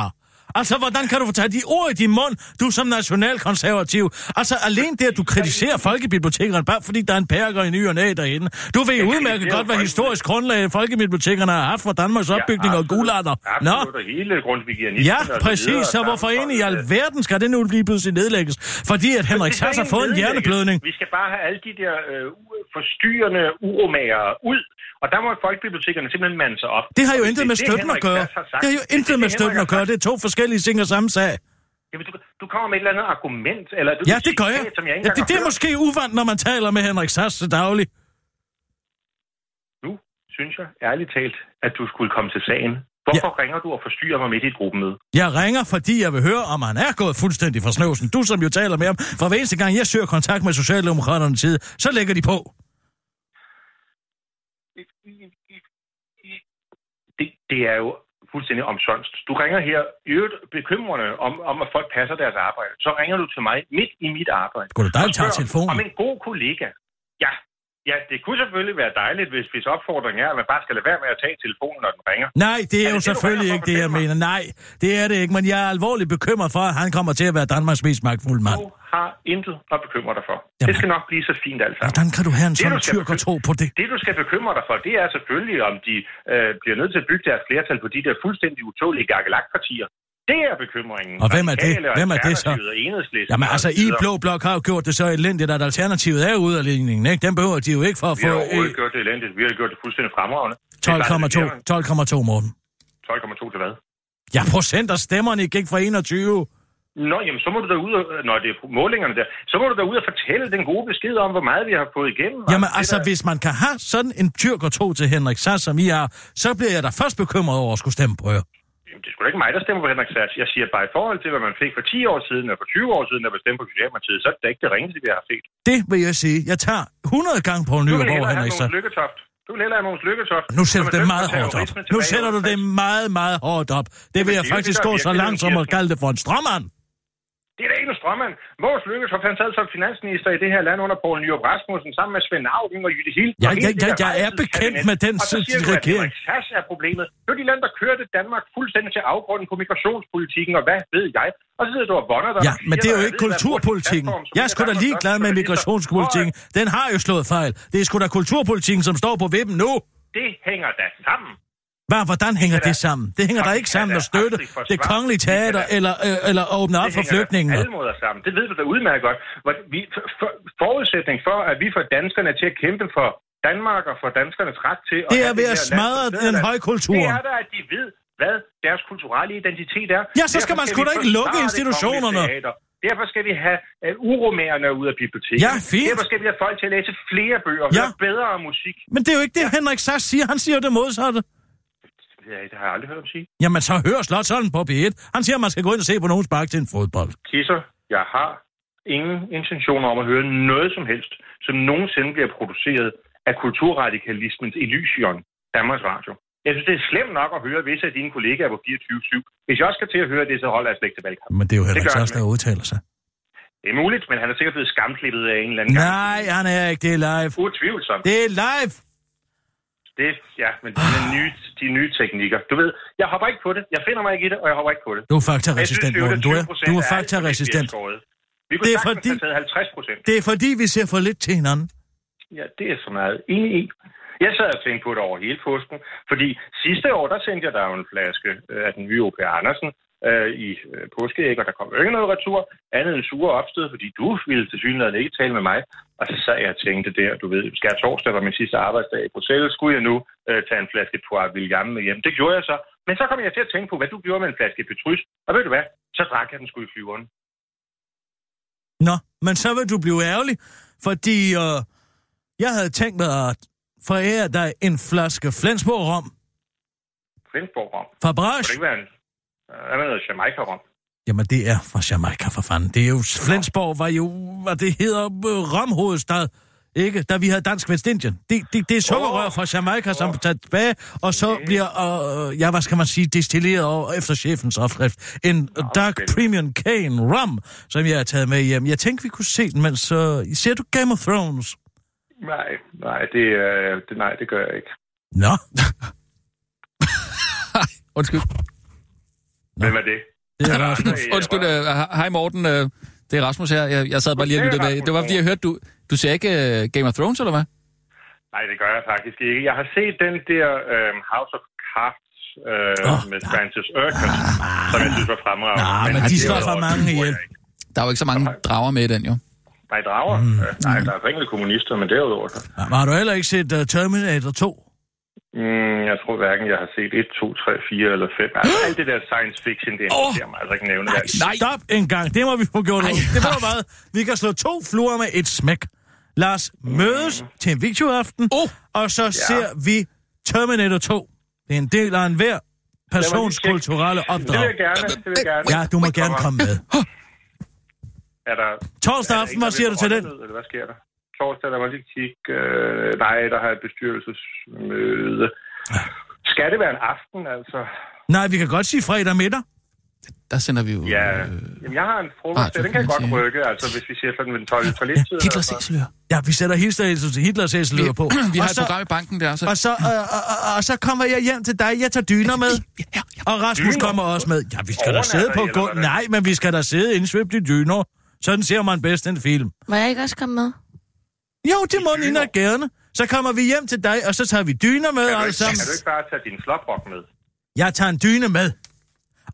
Altså, hvordan kan du få taget de ord i din mund, du som nationalkonservativ? Altså, alene det, at du kritiserer folkebibliotekerne, bare fordi der er en perker i ny og næ derinde. Du ved udmærket godt, hvad historisk grundlag folkebibliotekerne har haft for Danmarks opbygning og guldalder. Nå, Absolut, og hele grundvigianismen Ja, og præcis. Så og hvorfor ind i samfundet, alverden skal det nu lige pludselig nedlægges? Fordi at Henrik Sass har fået en hjerneblødning. Vi skal bare have alle de der øh, forstyrrende uromager ud. Og der må folkebibliotekerne simpelthen mande sig op. Det har jo intet med støtten at gøre. Det har jo intet med støtten at gøre. Det er to forskellige ting og samme sag. Jamen, du, du kommer med et eller andet argument. Eller du Ja, det gør jeg. Som jeg ikke Ja, det, det er måske uvant, når man taler med Henrik Sass til daglig. Nu synes jeg ærligt talt, at du skulle komme til sagen. Hvorfor ja. ringer du og forstyrrer mig midt i et gruppemøde? Jeg ringer, fordi jeg vil høre, om han er gået fuldstændig fra snøvsen. Du, som jo taler med ham, for hver eneste gang, jeg søger kontakt med Socialdemokraterne tid, så lægger de på. Det, er jo fuldstændig omsonst. Du ringer her i øvrigt bekymrende om, om, at folk passer deres arbejde. Så ringer du til mig midt i mit arbejde. Skulle du spørger tage telefonen? Om en god kollega. Ja, ja, det kunne selvfølgelig være dejligt, hvis, hvis opfordringen er, at man bare skal lade være med at tage telefonen, når den ringer. Nej, det er Er jo det selvfølgelig ikke det, jeg mener. Nej, det er det ikke, men jeg er alvorligt bekymret for, at han kommer til at være Danmarks mest magtfulde mand. Du har intet at bekymre dig for. Jamen. Det skal nok blive så fint alt sammen. Hvordan kan du have en sådan tyrk og tro på det? Det, du skal bekymre dig for, det er selvfølgelig, om de øh, bliver nødt til at bygge deres flertal på de der fuldstændig utålige gakkelakpartier. Det er bekymringen. Og hvem er det? Hvem er det så? Jamen altså, så I. Blå Blok har jo gjort det så elendigt, at alternativet er ude af ligningen, ikke? Den behøver de jo ikke for at Vi har få overhovedet øh, gjort det elendigt. Vi har gjort det fuldstændig fremragende. Det er bare, det 12,2 12,2 Morten. bliver 12,2 til hvad? Ja, procent af stemmerne gik fra 21. Nå, jamen, så må du da ud og, når det er målingerne der, så må du da ud og fortælle den gode besked om, hvor meget vi har fået igennem. Jamen er altså, da- hvis man kan have sådan en tyrk og tro til Henrik Sass, som I har, så bliver jeg da først bekymret over at skulle stemme på jer. Jamen, det er sgu da ikke mig, der stemmer på Henrik Sass. Jeg siger bare i forhold til, hvad man fik for 10 år siden, og for 20 år siden, der var stemt på Socialdemokratiet, så er det da ikke det ringeste, vi har set. Det vil jeg sige. Jeg tager 100 gange på hellere have Henrik Sass. lykketoft. Du vil hellere have nogle lykketoft. Nu sætter du det meget hårdt op. Nu sætter du det meget, meget hårdt op. Det vil jeg faktisk gå så langt som at kalde det for en strømmand. Det er da ikke en strømmand. Vores Lykketoft, han sad som finansminister i det her land under Poul Nyrup Rasmussen, sammen med Svend Augen og Jytte Hild. Ja, ja, ja, jeg er bekendt med den Og så siger regering. Er problemet. Det var de lande, der kørte Danmark fuldstændig til afgrunden på migrationspolitikken, og hvad ved jeg. Og så sidder du og vonder dig. Ja, men det er jo ikke kulturpolitikken. Jeg er sgu da ligeglad med migrationspolitikken. Den har jo slået fejl. Det er sgu da kulturpolitikken, som står på vippen nu. Det hænger da sammen. Hvad, hvordan hænger Det det da- sammen? Det hænger det ikke sammen da at støtte det kongelige det teater da- eller, øh, eller åbne op Det for hænger da flygtningene. alle måder sammen. Det ved du da udmærket godt. Vi, for, for, forudsætning for, at vi får danskerne til at kæmpe for Danmark og for danskernes ret til at Det er have ved det at smadre den højkultur. Det er da, at de ved, hvad deres kulturelle identitet er. Ja, så skal Derfor man sgu da ikke lukke det institutionerne. Derfor skal vi have uh, uromærerne ud af biblioteket. Ja, fint. Derfor skal vi have folk til at læse flere bøger og Ja. høre bedre musik. Men det er jo ikke det, ja. Henrik Sass siger. Han siger jo det modsatte. Ja, det har jeg aldrig hørt ham sige. Jamen, så hør Slotsholm på P1. Han siger, at man skal gå ind og se på nogen spark til en fodbold. Kisser, jeg har ingen intentioner om at høre noget som helst, som nogensinde bliver produceret af kulturradikalismens Elysion, Danmarks Radio. Jeg synes, det er slemt nok at høre visse af dine kollegaer på 24-7. Hvis jeg også skal til at høre det, så holder jeg slet ikke til valgkamp. Men det er jo han Sass, der udtaler sig. Det er muligt, men han er sikkert blevet skamklippet af en eller anden gang. Nej, han er ikke. Det er live. Utvivlsomt. Det er live. Det, ja, men de, Ah. nye, de nye teknikker. Du ved, jeg hopper ikke på det. Jeg finder mig ikke i det, og jeg hopper ikke på det. Du er faktaresistent, Morten. Du er, 20% du er faktaresistent. vi kunne Det er fordi- have taget 50 procent. Det er fordi, vi ser for lidt til hinanden. Ja, det er så meget enig i. Jeg sad og tænkte på det over hele påsken, fordi sidste år, der sendte jeg dig en flaske øh, af den nye O.P. Andersen øh, i øh, påskeæg, og der kom jo ikke noget retur, andet end sure opstød, fordi du ville til synligheden ikke tale med mig. Og så sad jeg og tænkte der, du ved, skal jeg torsdag var min sidste arbejdsdag i Bruxelles, skulle jeg nu øh, tage en flaske Poir William med hjem. Det gjorde jeg så. Men så kom jeg til at tænke på, hvad du gjorde med en flaske Petrus. Og ved du hvad? Så drak jeg den sgu i flyveren. Nå, men så vil du blive ærgerlig, fordi øh, jeg havde tænkt mig at forære dig en flaske Flensborg rom Flensborg rom. fra Må Brash. det ikke være en... Øh, hvad med noget Jamaica rom? Jamen, det er fra Jamaica, for fanden. Det er jo... Flensborg var jo, hvad det hedder, øh, romhovedstad. Ikke? Da vi havde Dansk Vestindien. Det, det, det er sukkerrør fra Jamaica, som er taget tilbage, og så bliver, øh, ja, hvad skal man sige, destilleret over, efter chefens opskrift. En Dark spændende. Premium Cane Rum, som jeg har taget med hjem. Jeg tænkte, vi kunne se den, mens... Uh, ser du Game of Thrones? Nej, nej, det, øh, det, nej, det gør jeg ikke. Nå, Undskyld. Hvem er det? det er Rasmus. Undskyld, øh, hej Morten. Øh, det er Rasmus her. Jeg, jeg sad bare lige og lyttede med. Det var fordi, jeg hørte, du, du ser ikke øh, Game of Thrones, eller hvad? Nej, det gør jeg faktisk ikke. Jeg har set den der øh, House of Cards øh, oh, med Francis Urquhart, som jeg synes var fremragende. Nej, men han de slår for mange ihjel. Der er jo ikke så mange drager med i den, jo. Nej, drager. Mm. Øh, nej, der er enkelte kommunister, men derudover. Ja, men har du heller ikke set uh, Terminator 2? Mm, jeg tror hverken, jeg har set 1, 2, 3, 4 eller 5. Altså, alt det der science fiction, det interesserer mig altså ikke nævne. Nej, Nej. stop en gang. Det må vi få gjort ud. Det var meget. Vi kan slå to fluer med et smæk. Lad os mødes til en videoaften, Oh! og så ser vi Terminator 2. Det er en del af enhver persons kulturelle Det vil opdrag. jeg gerne. Det vil jeg gerne. Ja, du må gerne komme med. Er der, Torsdag aften, hvad siger du til den? Eller hvad sker der? Torsdag, der jeg lige kigge. Øh, nej, der har jeg et bestyrelsesmøde. Skal det være en aften, altså? Nej, vi kan godt sige fredag middag. Der sender vi jo... Ja, Øh, jamen, jeg har en frokost, Radio den kan jeg godt Community. rykke, altså hvis vi siger sådan ved den 12 toilettid. Hitlers æseløer. Ja, vi sætter Hitlers, Hitlers æseløer på. Vi har og et så, program i banken der, så... og, så, øh, og, og, og, så kommer jeg hjem til dig. Jeg tager dyner med. Ja, ja. Og Rasmus Dyner? kommer også med. Ja, vi skal da sidde på hvordan? Nej, men vi skal da sidde indsvøbt i dyner. Sådan ser man bedst en film. Må jeg ikke også komme med? Jo, det må dyner? Nina gerne. Så kommer vi hjem til dig, og så tager vi dyner med alle ikke, sammen. kan du ikke bare tage din floprok med? Jeg tager en dyne med.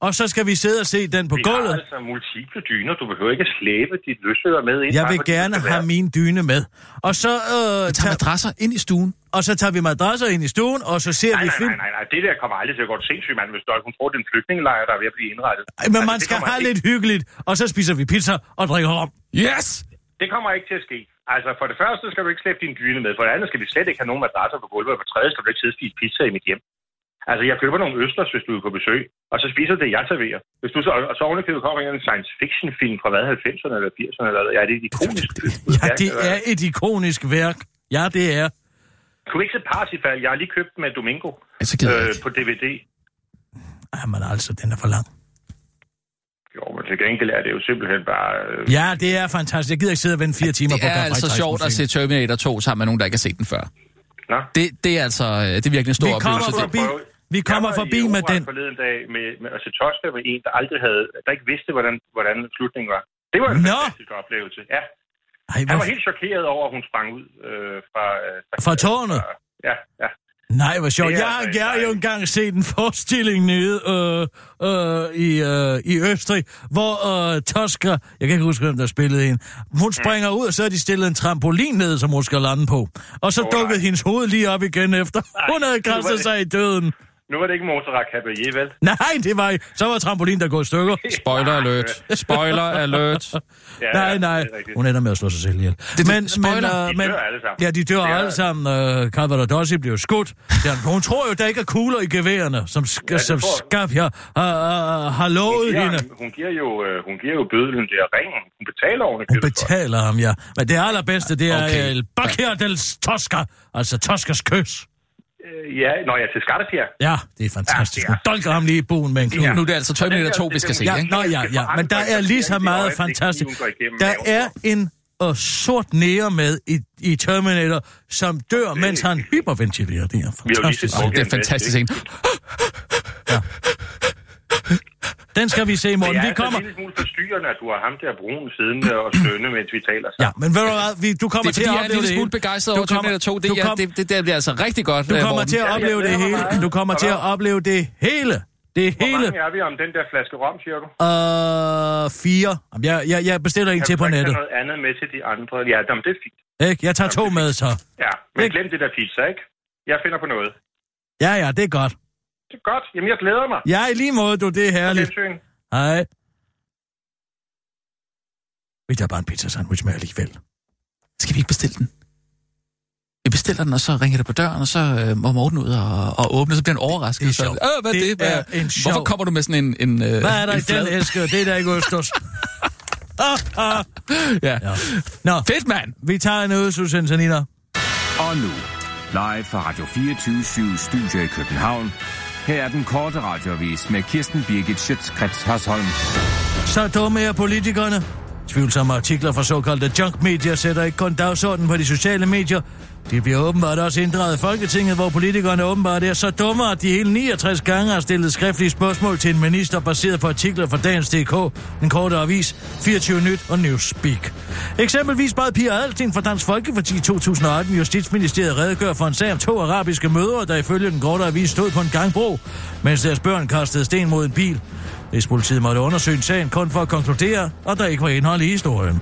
Og så skal vi sidde og se den på Vi har gulvet. altså multiple dyner. Du behøver ikke at slæbe dit løsøger med ind. Jeg bare vil det gerne have være. min dyne med. Og så, øh, Tag tager, madrasser ind i stuen. og så tager vi madrasser ind i stuen, og så ser Nej, vi nej, film. nej, nej, nej, det der kommer aldrig til at gå sindssygt, mand, hvis du hun tror, det er en flygtningelejr, der er ved at blive indrettet. Ej, Men Altså, man skal have ikke- lidt hyggeligt, og så spiser vi pizza og drikker rom. Yes! Det kommer ikke til at ske. Altså, for det første skal du ikke slæbe din dyne med. For det andet skal vi slet ikke have nogen madrasser på gulvet. Og for det tredje skal du ikke sidde og spise pizza i mit hjem. Altså, jeg køber nogle østers, hvis du er på besøg, og så spiser det, jeg serverer. Hvis du så, og så ovenikøbet kommer en science fiction film fra hvad, 90'erne eller 80'erne, eller ja, det er et ikonisk Ja, det er et ikonisk værk. Ja, det er. Kunne vi ikke se Parsifal? Jeg har lige købt med Domingo øh, på DVD. Jamen altså, den er for lang. Jo, men til gengæld er det jo simpelthen bare... Øh, Ja, det er fantastisk. Jeg gider ikke sidde og vente fire timer Det på er Carl altså sjovt at se. Terminator 2 sammen med nogen, der ikke har set den før. Nå. Det, det er altså øh, det er virkelig en stor Vi kommer oplevelse. forbi, vi kommer Jeg var forbi i med den. forleden dag med, med at se Tosca med en, der aldrig havde, der ikke vidste, hvordan, hvordan slutningen var. Det var en Nå! fantastisk oplevelse, ja. Ej, Han hvor... var helt chokeret over, at hun sprang ud øh, fra... Øh, Fra tårnet? Ja, ja. Nej, hvor sjovt. Jeg, altså jeg har jo engang set en forestilling nede øh, øh, i, øh, i Østrig, hvor øh, Tosca, jeg kan ikke huske, hvem der spillede hende, hun springer ud, og så har de stillet en trampolin ned, som hun skal lande på. Og så Åh, dukkede nej. hendes hoved lige op igen efter. Hun havde kastet sig i døden. Nu var det ikke Montserrat Caballé, vel? Nej, det var Så var trampolin, der går i stykker. Spoiler alert. Spoiler alert. Ja, nej, ja, nej. er. Hun ender med at slå sig selv ihjel. det- men, spoiler. Men, De men, dør alle sammen. Ja, de dør Det er- alle sammen. Uh, Cavaradossi bliver skudt. Ja, hun tror jo, der ikke er kugler i geværerne, som, sk- det som tror- Skavja har, har, har lovet Hun hende. giver, hun giver jo, øh, hun giver jo bødlen der ringen. Hun betaler over Hun betaler ham, ja. Men det allerbedste, det er Okay. okay. El Bacchia del Tosca, altså Toscas kys. Ja, når jeg er til Skattefjer. Ja, det er fantastisk. Ja, Hun dolker ham lige i buen med en kniv. Nu er det altså Terminator 2, vi skal se, Ja, ikke? nå, ja, ja, men der er lige så meget fantastisk. Der er en og sort nære med i, i Terminator, som dør, mens han hyperventilerer. Det er fantastisk. det er fantastisk, ikke? Den skal vi se i morgen. Det er Vi altså kommer... en lille smule forstyrrende, at du har ham der brun siddende og stønne, mens vi taler Ja, men ved du hvad, vi, du kommer Det er til at jeg er en opleve lille det smule begejstret over Terminator 2. Det, er, kom- det, det, det bliver altså rigtig godt, Du øh, kommer til at opleve det hele. meget. Du kommer til at opleve det hele. Det Hvor hele. mange er vi om den der flaske rom, siger du? Øh, fire. Jamen, Jeg, jeg, jeg bestiller en Kan til på nettet. noget andet med til de andre? Ja, jamen, det er fint. Ikke? Jeg tager to med, så. Ja, men Ikke? glem det der pizza, ikke? Jeg finder på noget. Ja, ja, det er godt. Det er godt. Jamen, jeg glæder mig. Ja, i lige måde, du. Det er herligt. Gensyn. Hej. Vi tager bare en pizza sandwich med alligevel. Skal vi ikke bestille den? Vi bestiller den, og så ringer det på døren, og så øh, må Morten ud og, og åbne, så bliver han overrasket. Det er Så, sjovt. øh, hvad er Det det? er Hvad? en sjov- Hvorfor kommer du med sådan en... en øh, Hvad er der en i den æske? Det er der ikke Østers. ah, ah. Ja. Ja. Nå, Fedt, mand! vi tager en udsendelse, Nina. Og nu, live fra Radio 24 Studio i København. Her er den korte radiovis med Kirsten Birgit Schøtzgrads Hasholm. Så dumme er politikerne. Tvivlsomme artikler fra såkaldte junk media sætter ikke kun dagsordenen på de sociale medier. De bliver åbenbart også inddraget i Folketinget, hvor politikerne åbenbart er så dumme, at de hele 69 gange har stillet skriftlige spørgsmål til en minister baseret på artikler fra Dagens DK, den korte avis, 24 Nyt og Newspeak. Eksempelvis bad Pia Adelstin fra Dansk Folkeparti i 2018 Justitsministeriet redegør for en sag om to arabiske mødre, der ifølge den korte avis stod på en gangbro, mens deres børn kastede sten mod en bil. Rigspolitiet måtte undersøge sagen kun for at konkludere, at der ikke var indhold i historien.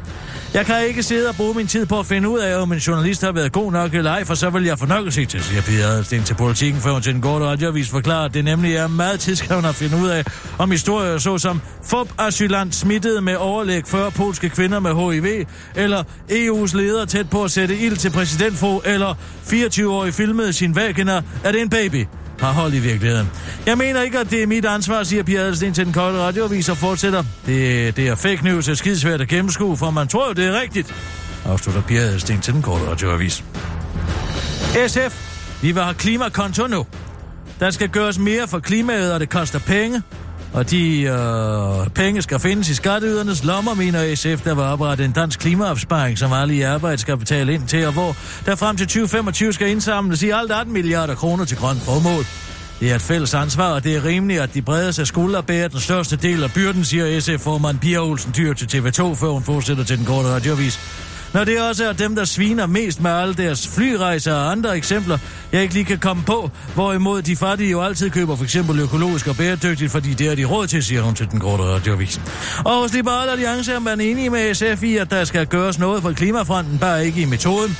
Jeg kan ikke sidde og bruge min tid på at finde ud af, om en journalist har været god nok eller ej, for så vil jeg få nok at se til, siger Pia Adelsten til politikken, før hun til den korte radioavis forklarer, at det nemlig er meget tidskrævende at finde ud af, om historier såsom FOB-asylant smittet med overlæg før polske kvinder med HIV, eller EU's leder tæt på at sætte ild til præsidentfru, eller 24-årig filmede sin vagina, er det en baby? Har hold i virkeligheden. Jeg mener ikke, at det er mit ansvar, siger Pia Adelsten til den kolde radioavis og fortsætter. Det, det er fake news er skidesvært at gennemskue, for man tror jo, det er rigtigt. Afslutter Pia Adelsten til den korte radioavis. SF, vi vil have klimakonto nu. Der skal gøres mere for klimaet, og det koster penge. Og de øh, penge skal findes i skatteydernes lommer, mener SF, der var oprettet en dansk klimaopsparing, som alle i arbejde skal betale ind til, og hvor der frem til 2025 skal indsamles i alt 18 milliarder kroner til grønt formål. Det er et fælles ansvar, og det er rimeligt, at de bredeste skuldre bærer den største del af byrden, siger SF-formand Pia Olsen Dyr til TV2, før hun fortsætter til den korte radiovis. Når det også er dem, der sviner mest med alle deres flyrejser og andre eksempler, jeg ikke lige kan komme på, hvorimod de fattige jo altid køber for eksempel økologisk og bæredygtigt, fordi det er de råd til, siger hun til den korte radioavis. Og hos Liberal Alliance er man enig med SF i, at der skal gøres noget for klimafronten, bare ikke i metoden.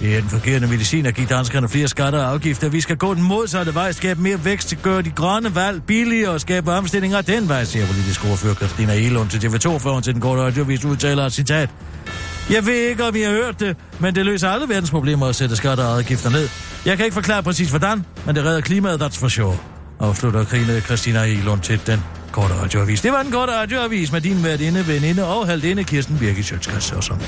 Det er den forkerte medicin at give danskerne flere skatter og afgifter. Vi skal gå den modsatte vej, skabe mere vækst, gøre de grønne valg billigere og skabe omstillinger den vej, siger politisk ordfører Christina Elund til TV2, før hun til den korte radiovis udtaler et citat. Jeg ved ikke, om I har hørt det, men det løser alle verdens problemer at sætte skatter og afgifter ned. Jeg kan ikke forklare præcis hvordan, men det redder klimaet, that's for sure. Afslutter Krine Christina Elund til den korte radioavis. Det var den korte radioavis med din værtinde, veninde og halvdinde Kirsten Birgit Sjøtskreds og sådan.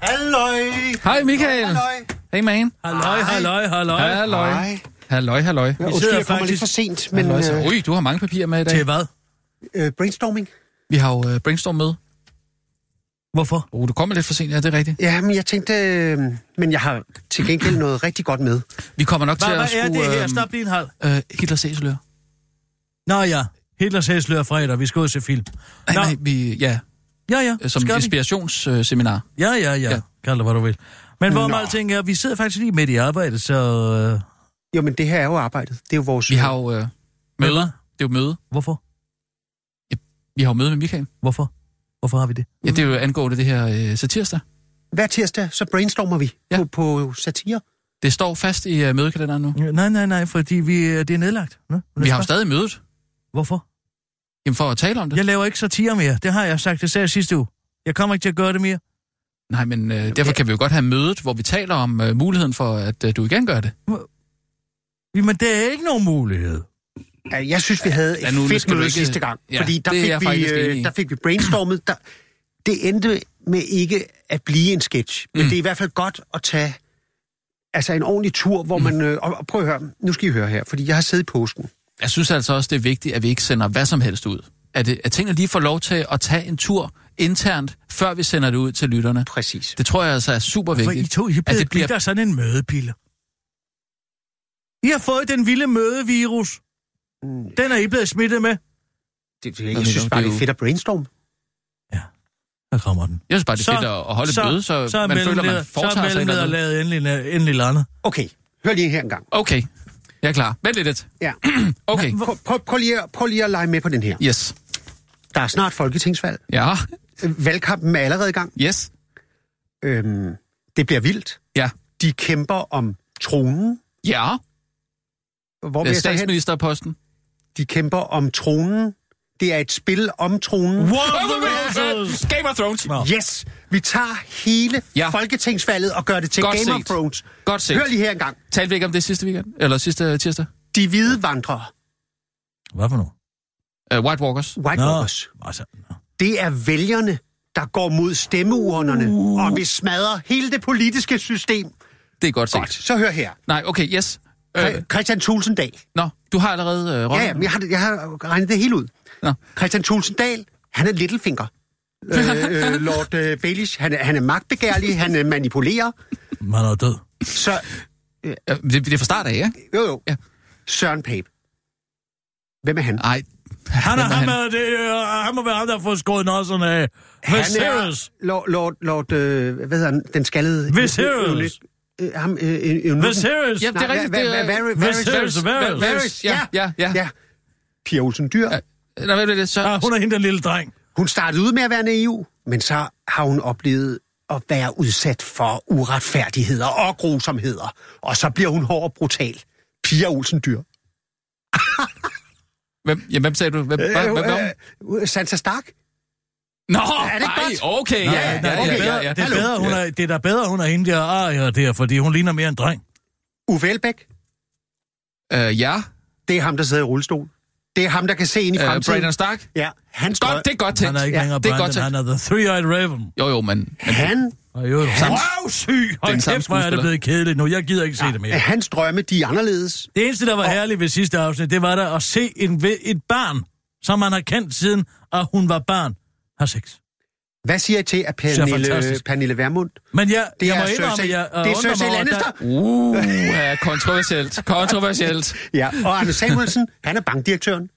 Halløj! Hej, Michael. Halløj! Hey, man. Halløj, halløj, halløj. Halløj. Hej. Halløj, halløj. Ja, sidder undskyld, jeg kommer faktisk- lidt for sent, men Halløj. øh, Ui, du har mange papirer med i dag. Til hvad? øh, brainstorming. Vi har jo øh, brainstorm med. Hvorfor? Oh, du kommer lidt for sent, ja, det er rigtigt. Ja, men jeg tænkte, øh, men jeg har til gengæld noget rigtig godt med. Vi kommer nok Hvad, til hvad at er skulle... det her? øhm, Stop lige en halv. Øh, Hitler Sæselør. Nå ja, Hitlers hæslør fredag. Vi skal ud og se film. Nej, nej, vi, ja, Ja, ja. øh, som skal vi? inspirationsseminar. Ja, ja, ja. Ja. ja. Kald det, hvad du vil. Men hvorom Nå. alting er, vi sidder faktisk lige midt i arbejdet, så... Øh, Jo, men det her er jo arbejdet. Det er jo vores... Vi har jo øh, møde. hvad? Det er jo møde. Hvorfor? Vi har jo møde med Michael. Hvorfor? Hvorfor har vi det? Ja, det er jo angående det her øh, satirsdag. Hver tirsdag, så brainstormer vi Ja. ja. på, på satire. Det står fast i øh, mødekalenderen nu. Nej, nej, nej, fordi vi, øh, det er nedlagt. Nå, Vi har jo stadig mødet. Hvorfor? Jamen for at tale om det. Jeg laver ikke satire mere. Det har jeg sagt, det sagde jeg sidste uge. Jeg kommer ikke til at gøre det mere. Nej, men øh, derfor kan vi jo godt have mødet, hvor vi taler om øh, muligheden for, at øh, du igen gør det. Jamen, det er ikke nogen mulighed. Ja, Jeg synes, vi havde Ja, et nu fedt møde ikke- sidste gang. Ja, fordi der er fik, vi, øh, der fik vi brainstormet. Der, det endte med ikke at blive en sketch. Men Mm. det er i hvert fald godt at tage altså en ordentlig tur, hvor man... Øh, og, og prøv at høre, nu skal I høre her, fordi jeg har siddet i påsken. Jeg synes altså også, det er vigtigt, at vi ikke sender hvad som helst ud. At, det, at tingene lige får lov til at tage en tur internt, før vi sender det ud til lytterne. Præcis. Det tror jeg altså er super For vigtigt. I to, I er at blevet det bliver... bliver... sådan en mødepille. I har fået den vilde mødevirus. Mm, Den er I blevet smittet med. det, det, jeg men synes det bare, er det er fedt at brainstorme. Der kommer den. Jeg synes bare, det er Så- fedt at holde et møde, så, så er man føler, man foretager så er sig et eller andet. mellemleder lavet endelig, endelig landet. Okay, hør lige her en gang. Okay, jeg er klar. Vent lidt. Ja. Okay, Prøv, prøv, prøv, lige, at- prøv lige at lege med på den her. yes. Der er snart folketingsvalg. Ja, Valgkampen er allerede i gang. yes. Øhm, det bliver vildt. Ja. De kæmper om tronen. Ja, Hvor vil Øh, hen? statsministerposten. De kæmper om tronen. Det er et spil om tronen. Of Roses! Game of Thrones. Nå. Yes, vi tager hele Ja. folketingsvalget og gør det til Godt Game of set. Thrones. Godt set. Hør lige her en gang. Talte vi ikke om det sidste weekend? Eller sidste tirsdag? De hvide vandrere, Hvad for noget? Uh, White Walkers. White Walkers, Altså. Det er vælgerne, der går mod stemmeurnerne Uh. og vil smadre hele det politiske system. Det er godt set. Godt, så hør her. Nej, okay, yes. Øh, Øh. Christian Tulsendal. nå, du har allerede øh, Ja, rollen. ja, men jeg har, jeg har regnet det hele ud. Nå. Christian Tulsendal, han er Littlefinger. øh, øh, Lord øh, Baelish, han er, han er magtbegærlig, han øh, manipulerer. Man er død. Så, Ja, det, det er fra start af, ikke? jo jo, Ja. Søren Pape. Hvem er han? Nej. Han er, ham, han? er, det, øh, han må være ham, der har fået skåret nosserne af. Han Viserys! er Lord, Lord, Lord øh, hvad hedder han, den skaldede... Viserys! Øh, ham, øh, øh, øh, Viserys! Ja, det er rigtigt. Det er... Viserys. Varys, ja, ja, ja. ja. Pia Olsen Dyr. Ja. Nå, hvad det? Så, Ja, hun er hende, den lille dreng. Hun startede ud med at være naiv, men så har hun oplevet at være udsat for uretfærdigheder og grusomheder. Og så bliver hun hård og brutal. Pia Olsen Dyr. hvem, ja, hvem sagde du? Hvem, hvad, hvem, hvem? Øh, øh, Sansa Stark? Nå, er det nej, godt? okay, ja, ja, ja, okay, ja, ja, Det er, bedre, hun er, det er da bedre, hun er hende der Aria der, fordi hun ligner mere en dreng. Uffe Elbæk? Øh, ja, Det er ham, der sidder i rullestol. Det er ham, der kan se ind i øh, fremtiden. Brandon Stark. Ja, han Godt, det er godt tænkt. Han er ikke Ja, længere det er Brandon, godt tænkt. han er The Three-Eyed Raven. Jo, jo, men... men Han, Og jo, Samme- røvsyg! Hold Den samme kæft, hvor er det blevet kedeligt nu. Jeg gider ikke se det mere. hans drømme, de er anderledes. Det eneste, der var herligt ved sidste afsnit, det var der at se en, et barn, som man har kendt siden, at hun var barn, har sex. Hvad siger I til, at er Pernille. Pernille Vermund? Men jeg, Det jeg er må indrømme, Cersei- jeg øh, det er undrer mig Cersei over, at Lannister. Uh, ja, kontroversielt. Kontroversielt. Ja, og Anders Samuelsen, han er bankdirektøren.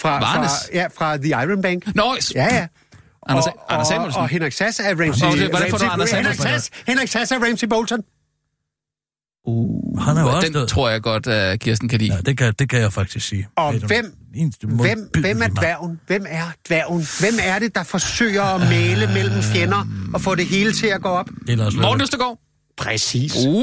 Fra, fra, ja, fra The Iron Bank. Nå, Ja, ja. Anders, og, Anders og, Samuelsen. og Henrik Sass er Ramsey, Og det- hvordan får du Anders Henrik Samuelsen? Sass, Henrik Sass er Ramsey Bolton. Uh, Han er jo også den død. tror jeg godt, at Kirsten kan lide. Ja, det kan, det kan jeg faktisk sige. Og Det hvem, hvem, hvem er dværgen? Hvem er dværgen? Hvem er det, der forsøger at male mellem fjender og få det hele til at gå op? Morten. Østergaard. Præcis. Uh.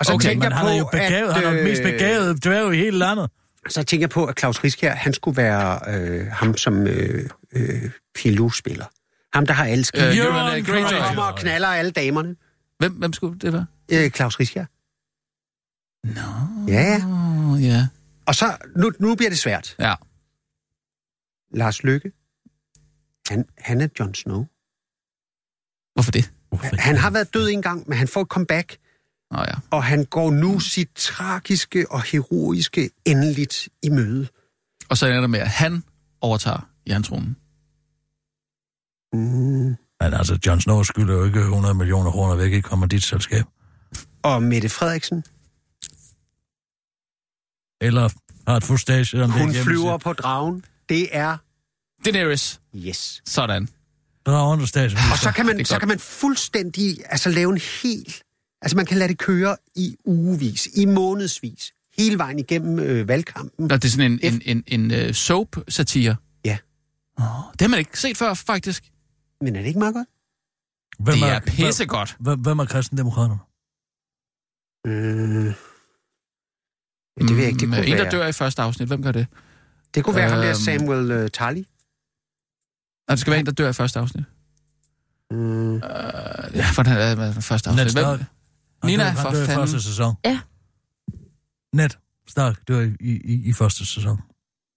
Og så Okay, tænker jeg han på, er jo begavet. at, Han er den mest øh, begavede dværg i hele landet. Så tænker jeg på, at Claus Riskær, han skulle være øh, ham, som øh, øh, Pilou spiller. Ham, der har alle skide. Øh, Euron Greyjoy. Greyjoy. kommer og knaller alle damerne. Hvem, hvem skulle det være? Øh, Claus Riskær. Nå. Ja, ja. Oh, ja. Og så, nu, nu bliver det svært. Ja. Lars Lykke, han, han er Jon Snow. Hvorfor det? Han har været død en gang, men han får et comeback, Nå ja. og han går nu sit tragiske og heroiske endeligt i møde. Og så ender det med, at han overtager jerntronen. Mm. Men altså, Jon Snow skylder jo ikke 100 millioner kroner væk i kommanditselskab. Og Mette Frederiksen, Eller har et fustage om det hun hjemme- flyver på dragen. Det er Daenerys. yes. Sådan. Dragen og statsminister. Og så kan Det man, så godt. kan man fuldstændig altså, lave en helt... Altså, man kan lade det køre i ugevis, i månedsvis, hele vejen igennem øh, valgkampen. Nå, det er sådan en, en, en, en uh, soap-satire. Ja. Det har man ikke set før, faktisk. Men er det ikke meget godt? Hvem det er pissegodt. Hvem, hvem er kristendemokraterne? Øh... Ja, det ved jeg ikke. Det Mm, kunne en, der dør i første afsnit. Hvem gør det? det kunne være ham der Øhm, Samuel uh, Tarly. Og det skal være en, der dør i første afsnit. Mm. Øh, ja, for den er den første afsnit. Ned Hvem? Nina, dør, for han dør i fanden. første sæson. Ja. Net Stark dør i, i, i første sæson.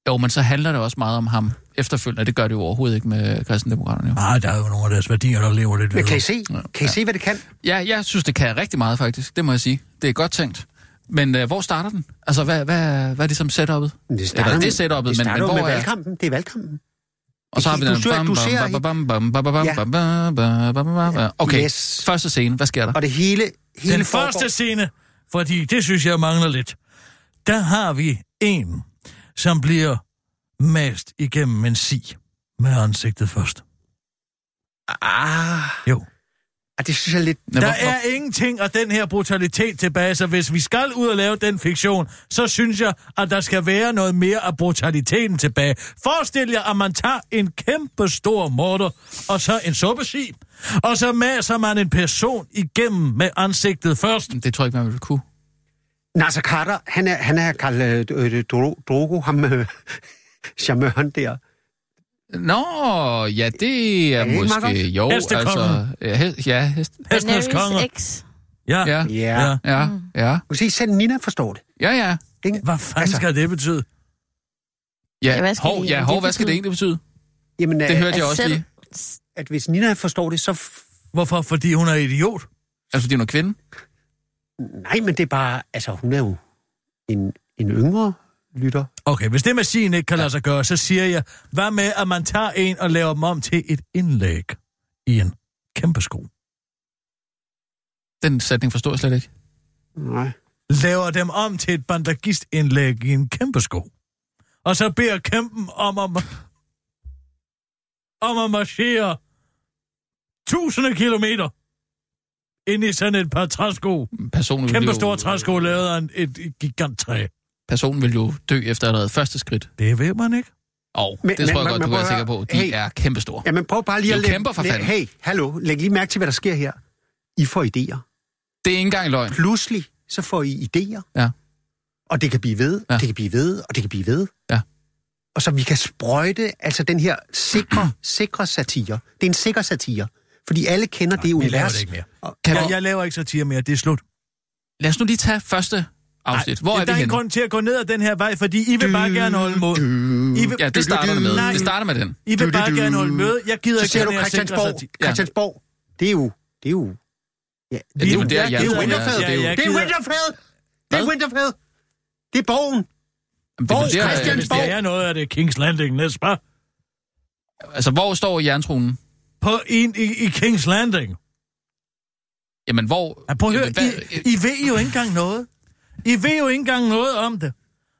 Jo, men så handler det også meget om ham efterfølgende. Det gør det jo overhovedet ikke med kristendemokraterne. Jo. Nej, der er jo nogle af deres værdier, der lever lidt Men kan I se? Kan I se, hvad det kan? Ja, jeg synes, det kan rigtig meget, faktisk. Det må jeg sige. Det er godt tænkt. Men øh, hvor starter den? Altså, hvad, hvad, hvad er ligesom setup'et? Det starter, Eller det er setup'et, det men- starter men jo hvor med er- valgkampen. Det er valgkampen. Og så har vi den... Okay, Yes. første scene. Hvad sker der? Og det hele, hele Den foregår- første scene, fordi det synes jeg mangler lidt. Der har vi en, som bliver mast igennem en si med ansigtet først. Ah, Jo. ah, det synes jeg lidt... Nå, Der hvor- er ingenting af den her brutalitet tilbage, så hvis vi skal ud og lave den fiktion, så synes jeg, at der skal være noget mere af brutaliteten tilbage. Forestil jer, at man tager en kæmpe stor morter, og så en suppesi, og så maser man en person igennem med ansigtet først. Det tror jeg ikke, man vil kunne. Nasser Carter, han er, han er Karl øh, øh, Dro- Drogo, ham øh, charmøren der. Nå, ja, det er Er det måske... godt? Jo, Hestekongen. altså... Ja, ja, hest, Hestenes X. Ja. ja, Ja. ja, ja, Du kan se, selv Nina forstår det. ja, ja. Ikke? Hvad fanden Altså- skal det betyde? Ja, Ja, hvad skal hov, det ja, egentlig hov, hvad skal det betyde? egentlig betyde? Jamen, Det øh, hørte jeg også selv- lige. at hvis Nina forstår det, så... Hvorfor? Fordi hun er idiot? Altså, fordi hun er kvinde? Nej, men det er bare... Altså, hun er jo en, en yngre lytter. Okay, hvis det med sin ikke kan lade sig gøre, så siger jeg, hvad med, at man tager en og laver dem om til et indlæg i en kæmpe sko? Den sætning forstår jeg slet ikke. Nej. Laver dem om til et bandagistindlæg i en kæmpe sko. Og så beder kæmpen om at, om at marchere tusinde kilometer ind i sådan et par træsko. Personen Kæmpe jo, store træsko lavet af en, et, et giganttræ. Personen vil jo dø efter allerede første skridt. Det ved man ikke. Og Men- det tror men- jeg godt, men du er sikker på. De Hey. er kæmpestore. Jamen, prøv bare lige at... jo kæmper for fanden. Hey, hallo, læg lige mærke til, hvad der sker her. I får idéer. Det er ikke engang løgn. Pludselig, så får I idéer. Ja. Og det kan blive ved, Ja. ja. det kan blive ved, og det kan blive ved. Ja. Og så vi kan sprøjte, altså den her sikre, sikre satire. Det er en sikker satire. Fordi alle kender det Jeg laver univers. det ikke mere. Og- Kan Jeg, vi- jeg laver ikke satire mere, det er slut. Lad os nu lige tage første afsnit. Hvor er der vi er ingen henne? grund til at gå ned ad den her vej, fordi I vil bare gerne holde mod. I vil, Ja, det starter det med. Nej, Det starter med den. I vil bare Du, du, du. gerne holde møde. Jeg gider Så ikke ser du Christiansborg. Ja. Christiansborg, det er jo... Det er jo... Ja, det er jo der, jeg Winterfell. det er jo- jeg Det er Winterfell. Det er? Winterfell. Det er borgen. Hvor det er- Christiansborg? Det er noget af det King's Landing, næste. Altså, hvor står jerntronen? På en, i, i King's Landing. Jamen, hvor... Ja, prøv at høre, Hvad- I, I ved jo ikke engang noget. I ved jo ikke engang noget om det.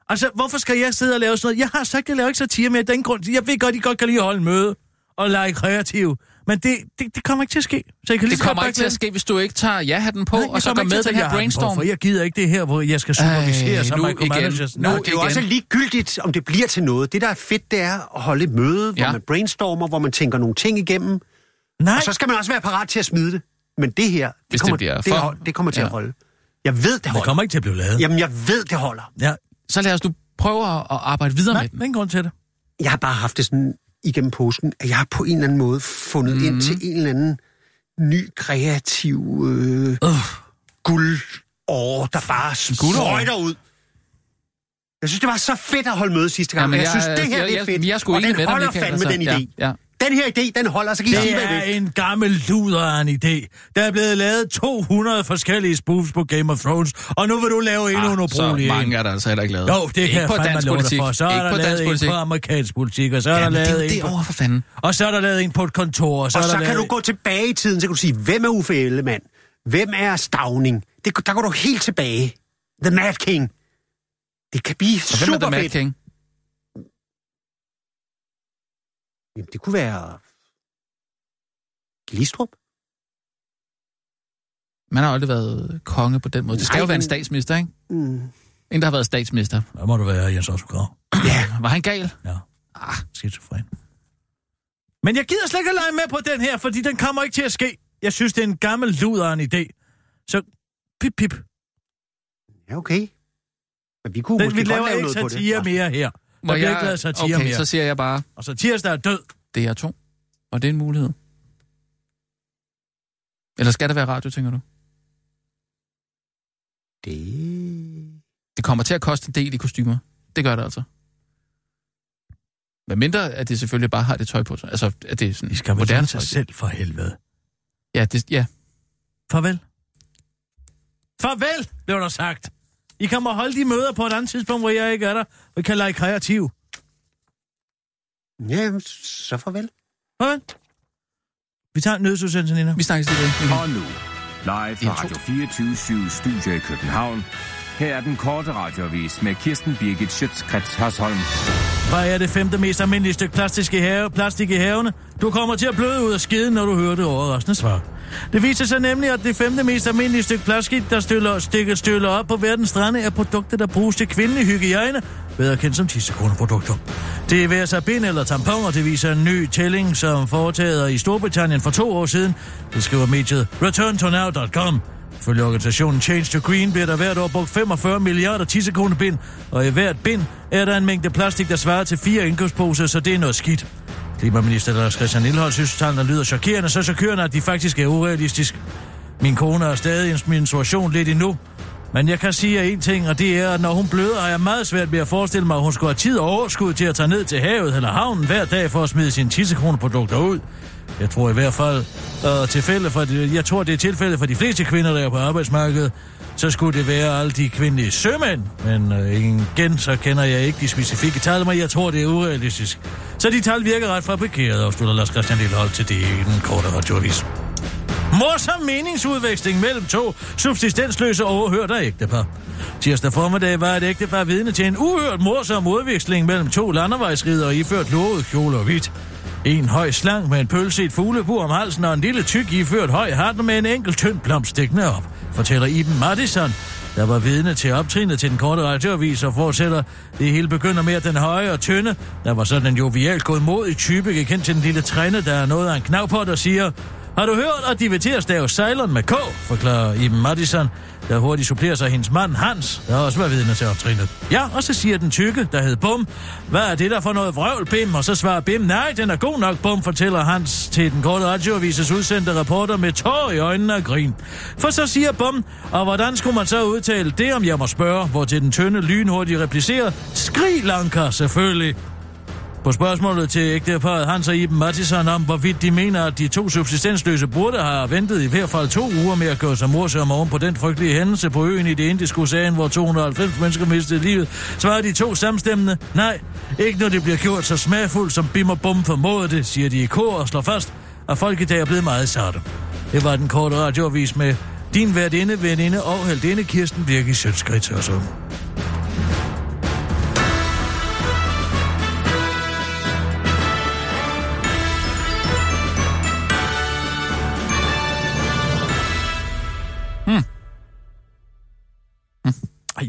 Altså, hvorfor skal jeg sidde og lave sådan noget? Jeg har sagt, at jeg laver ikke satire mere. Den grund, jeg ved godt, I godt kan lide at holde møde og lege kreativ. Men det, det, det kommer ikke til at ske. Så jeg kan lige Det så godt kommer ikke til at ske, hvis du ikke tager ja-hatten på, Nej, og så går med til den her på, brainstorm. For jeg gider ikke det her, hvor jeg skal supervisere Ej, som nu igen. Nej, Nu Det er jo igen. også ligegyldigt, om det bliver til noget. Det, der er fedt, det er at holde et møde, hvor Ja. man brainstormer, hvor man tænker nogle ting igennem. Nej. Og så skal man også være parat til at smide det. Men det her, det, Hvis det kommer, bliver det, for- hold, det kommer til Ja. at holde. Jeg ved, det det holder. kommer ikke til at blive lavet. Jamen, jeg ved, det holder. Ja. Så lad os nu prøve at arbejde videre Nej, med den. ingen grund til det. Jeg har bare haft det sådan igennem påsken, at jeg har på en eller anden måde fundet mm. ind til en eller anden ny, kreativ øh, Uh. guldår, der bare sprøjter ud. Jeg synes, det var så fedt at holde møde sidste gang. Jamen, Jamen, jeg, jeg synes, det her jeg, det er fedt. Jeg, jeg er sgu og den med dig, holder Michael, fandme altså. den idé. Ja, ja. Den her idé, den holder, så kan I sige, Det er en gammel luder en idé. Der er blevet lavet 200 forskellige spoofs på Game of Thrones, og nu vil du lave endnu en Ah, så ubrugelig en. mange er der altså heller ikke lavet. Jo, det Ikke kan jeg på fandme dansk love dig politik. for. Så er Ikke der på lavet dansk en politik. på amerikansk politik, og så er der Jamen, det er lavet jo en det over for fanden. Og så er der lavet en på et kontor, og så Og er så der kan du gå tilbage i tiden, så kan du sige, hvem er Uffe Ellemann? Hvem er Stavning? Det, der går du helt tilbage. The Mad King. Det kan blive Og hvem er super The Mad fedt. King? Jamen, det kunne være... Glistrup? Man har aldrig været konge på den måde. Det skal Nej, jo være en statsminister, ikke? Mm. En, der har været statsminister. Der må du være, Jens Otto Krav. Var han gal? Ja. Ah. Skizofren. Men jeg gider slet ikke at lege med på den her, fordi den kommer ikke til at ske. Jeg synes, det er en gammel luder af en idé. Så pip, pip. Ja, okay. Men vi kunne Den, måske vi laver lave ikke satire mere her. Må Der bliver jeg- ikke lavet satire okay, mere. så siger jeg bare, Og så tirsdag er død. det er to. Og det er en mulighed. Eller skal det være radio, tænker du? Det... Det kommer til at koste en del i kostymer. Det gør det altså. Men mindre, at det selvfølgelig bare har det tøj på sig. Altså, at det er sådan I skal vel moderne tøj. sig selv for helvede. Ja, det, ja. Farvel. Farvel, blev der sagt. I kan må holde de møder på et andet tidspunkt, hvor jeg ikke er der. Vi kan lege kreativ. Ja, så farvel. Farvel. Vi tager en nødsudsendelse, Nina. Vi snakkes lige ved. Og nu, live fra Radio 24 Studio i København. Her er den korte radiovis med Kirsten Birgit Schøtzgrads Hasholm. Hvad er det femte mest almindelige stykke plastik i, have, plastik i havene? Du kommer til at bløde ud af skiden, når du hører det overraskende svar. Det viser sig nemlig, at det femte mest almindelige stykke plastik, der støller, stikker støller op på verdens strande, er produkter, der bruges til kvindelig hygiejne, bedre kendt som 10 produkter. Det er være sig bind eller tamponer, det viser en ny tælling, som foretaget i Storbritannien for to år siden. Det skriver mediet returntonow.com. Følge organisationen Change to Green bliver der hvert år brugt 45 milliarder tissekonebind, og i hvert bind er der en mængde plastik, der svarer til fire indkøbsposer, så det er noget skidt. Klimaminister Lars Christian Lillehold synes, tallene lyder chokerende, så chokerende, at de faktisk er urealistisk. Min kone er stadig i en menstruation lidt endnu, men jeg kan sige jer en ting, og det er, at når hun bløder, har jeg meget svært ved at forestille mig, at hun skulle have tid og overskud til at tage ned til havet eller havnen hver dag for at smide sine tissekroneprodukter ud. Jeg tror i hvert fald, øh, tilfælde for de, jeg tror, det er tilfældet for de fleste kvinder, der er på arbejdsmarkedet, så skulle det være alle de kvindelige sømænd. Men øh, igen, så kender jeg ikke de specifikke tal, men jeg tror, det er urealistisk. Så de tal virker ret fabrikerede, afslutter Lars Christian Lillehold til det i den korte radioavis. Morsom meningsudveksling mellem to subsistensløse overhørte ægtepar. Tirsdag formiddag var et ægtepar vidne til en uhørt morsom udveksling mellem to landevejsridere iført lovet kjole og hvidt. En høj slang med en pølse et fuglebur om halsen og en lille tyk iført høj hat med en enkelt tynd blomst op, fortæller Iben Madison, der var vidne til optrinet til den korte radioavis og fortsætter. Det hele begynder med, at den høje og tynde, der var sådan en jovial godmodig type, gik hen til den lille træne, der er noget af en knav på, der siger, har du hørt, at de vil til at stave Ceylon med K, forklarer Iben Madison, der hurtigt supplerer sig hendes mand Hans, der også var vidne til optrinet. Ja, og så siger den tykke, der hed Bum, hvad er det der for noget vrøvl, Bim? Og så svarer Bim, nej, den er god nok, Bum, fortæller Hans til den korte radioavises udsendte reporter med tår i øjnene og grin. For så siger Bum, og hvordan skulle man så udtale det, om jeg må spørge, hvor til den tynde lynhurtigt replicerer, skrig Lanka, selvfølgelig. På spørgsmålet til ægteparret Hans og Iben Mattison om, hvorvidt de mener, at de to subsistensløse burde have ventet i hvert fald to uger med at gøre sig morsomme oven på den frygtelige hændelse på øen i det indiske ocean, hvor 290 mennesker mistede livet, svarer de to samstemmende, nej, ikke når det bliver gjort så smagfuldt, som Bim og Bum formåede det, siger de i kor og slår fast, at folk i dag er blevet meget sarte. Det var den korte radioavis med din værtinde, veninde og heldinde Kirsten Birgit Sjøtskridt og sådan.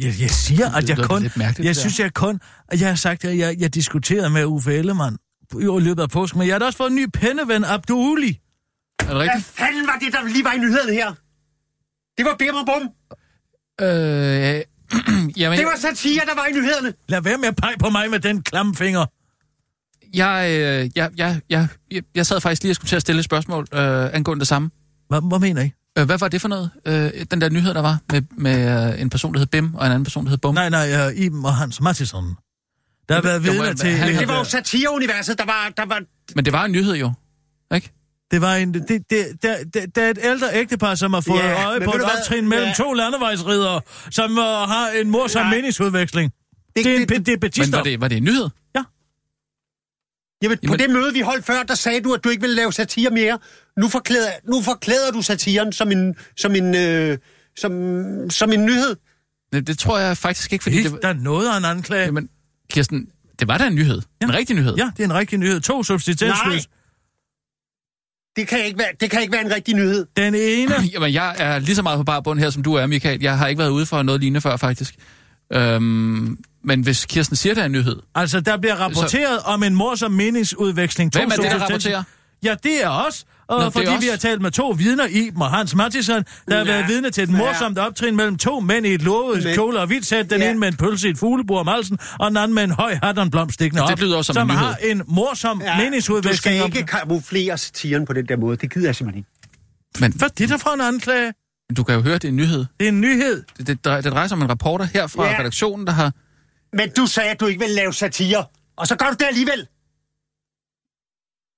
Jeg, jeg siger, at jeg kun... Jeg synes, jeg kun... at Jeg har sagt, at jeg, jeg diskuterede med Uffe Ellemann i løbet af påsken, men jeg har da også fået en ny penneven, Abduli. Er det Hvad fanden var det, der lige var i nyhederne her? Det var Bim og Bum. Øh, jamen, Det var satire, der var i nyhederne. Lad være med at pege på mig med den klamme finger. jeg, øh, jeg, jeg, jeg, jeg, jeg sad faktisk lige og skulle til at stille et spørgsmål øh, angående det samme. Hvad, hvad mener I? Øh, hvad var det for noget? Øh, den der nyhed, der var med, med øh, en person, der hed Bim, og en anden person, der hed Bum. Nej, nej, Iben og Hans Mattison. Der har været Jo, vidner men- til... han- det var jo satireuniverset, der var... Der var Men det var en nyhed jo, ikke? Det var en... Det, det, der, der, der er et ældre ægtepar, som har fået Ja, øje på et optrin mellem Ja. to landevejsridere, som uh, har en morsom Nej. meningsudveksling. Det, det, er en, det, det er Men Batista. var det, var det en nyhed? Jamen, på Jamen- det møde, vi holdt før, der sagde du, at du ikke ville lave satire mere. Nu forklæder, nu forklæder du satiren som en, som en, øh, som, som en nyhed. Det, det tror jeg faktisk ikke, fordi det, Der er noget af en anklage. Jamen, Kirsten, det var da en nyhed. Ja. En rigtig nyhed. Ja, det er en rigtig nyhed. To Nej, subsistensløse. det kan, ikke være, det kan ikke være en rigtig nyhed. Den ene... Jamen, jeg er lige så meget på bar bund her, som du er, Michael. Jeg har ikke været ude for noget lignende før, faktisk. Øhm, men hvis Kirsten siger, der er en nyhed, Altså, der bliver rapporteret så... om en morsom meningsudveksling. Hvem er det, der rapporterer? Ja, det er os. Og Nå, det er fordi os. vi har talt med to vidner, Iben og Hans Mattisson, der har været vidne til et morsomt optrin mellem to mænd i et lovet kjole og hvidt. Den Ja. ene med en pølse i et fuglebord om halsen, og den anden med en høj hat og en blomst stikkende Det op. lyder også som en nyhed. har en morsom ja, du meningsudveksling. skal ikke kamuflere satiren på den der måde. Det gider jeg simpelthen ikke. men Hvad er det der for en anklage? du kan jo høre, det er en nyhed. Det er en nyhed. Det, det, det drejer sig om en reporter her fra Ja. redaktionen, der har... Men du sagde, at du ikke ville lave satire. Og så gør du det alligevel.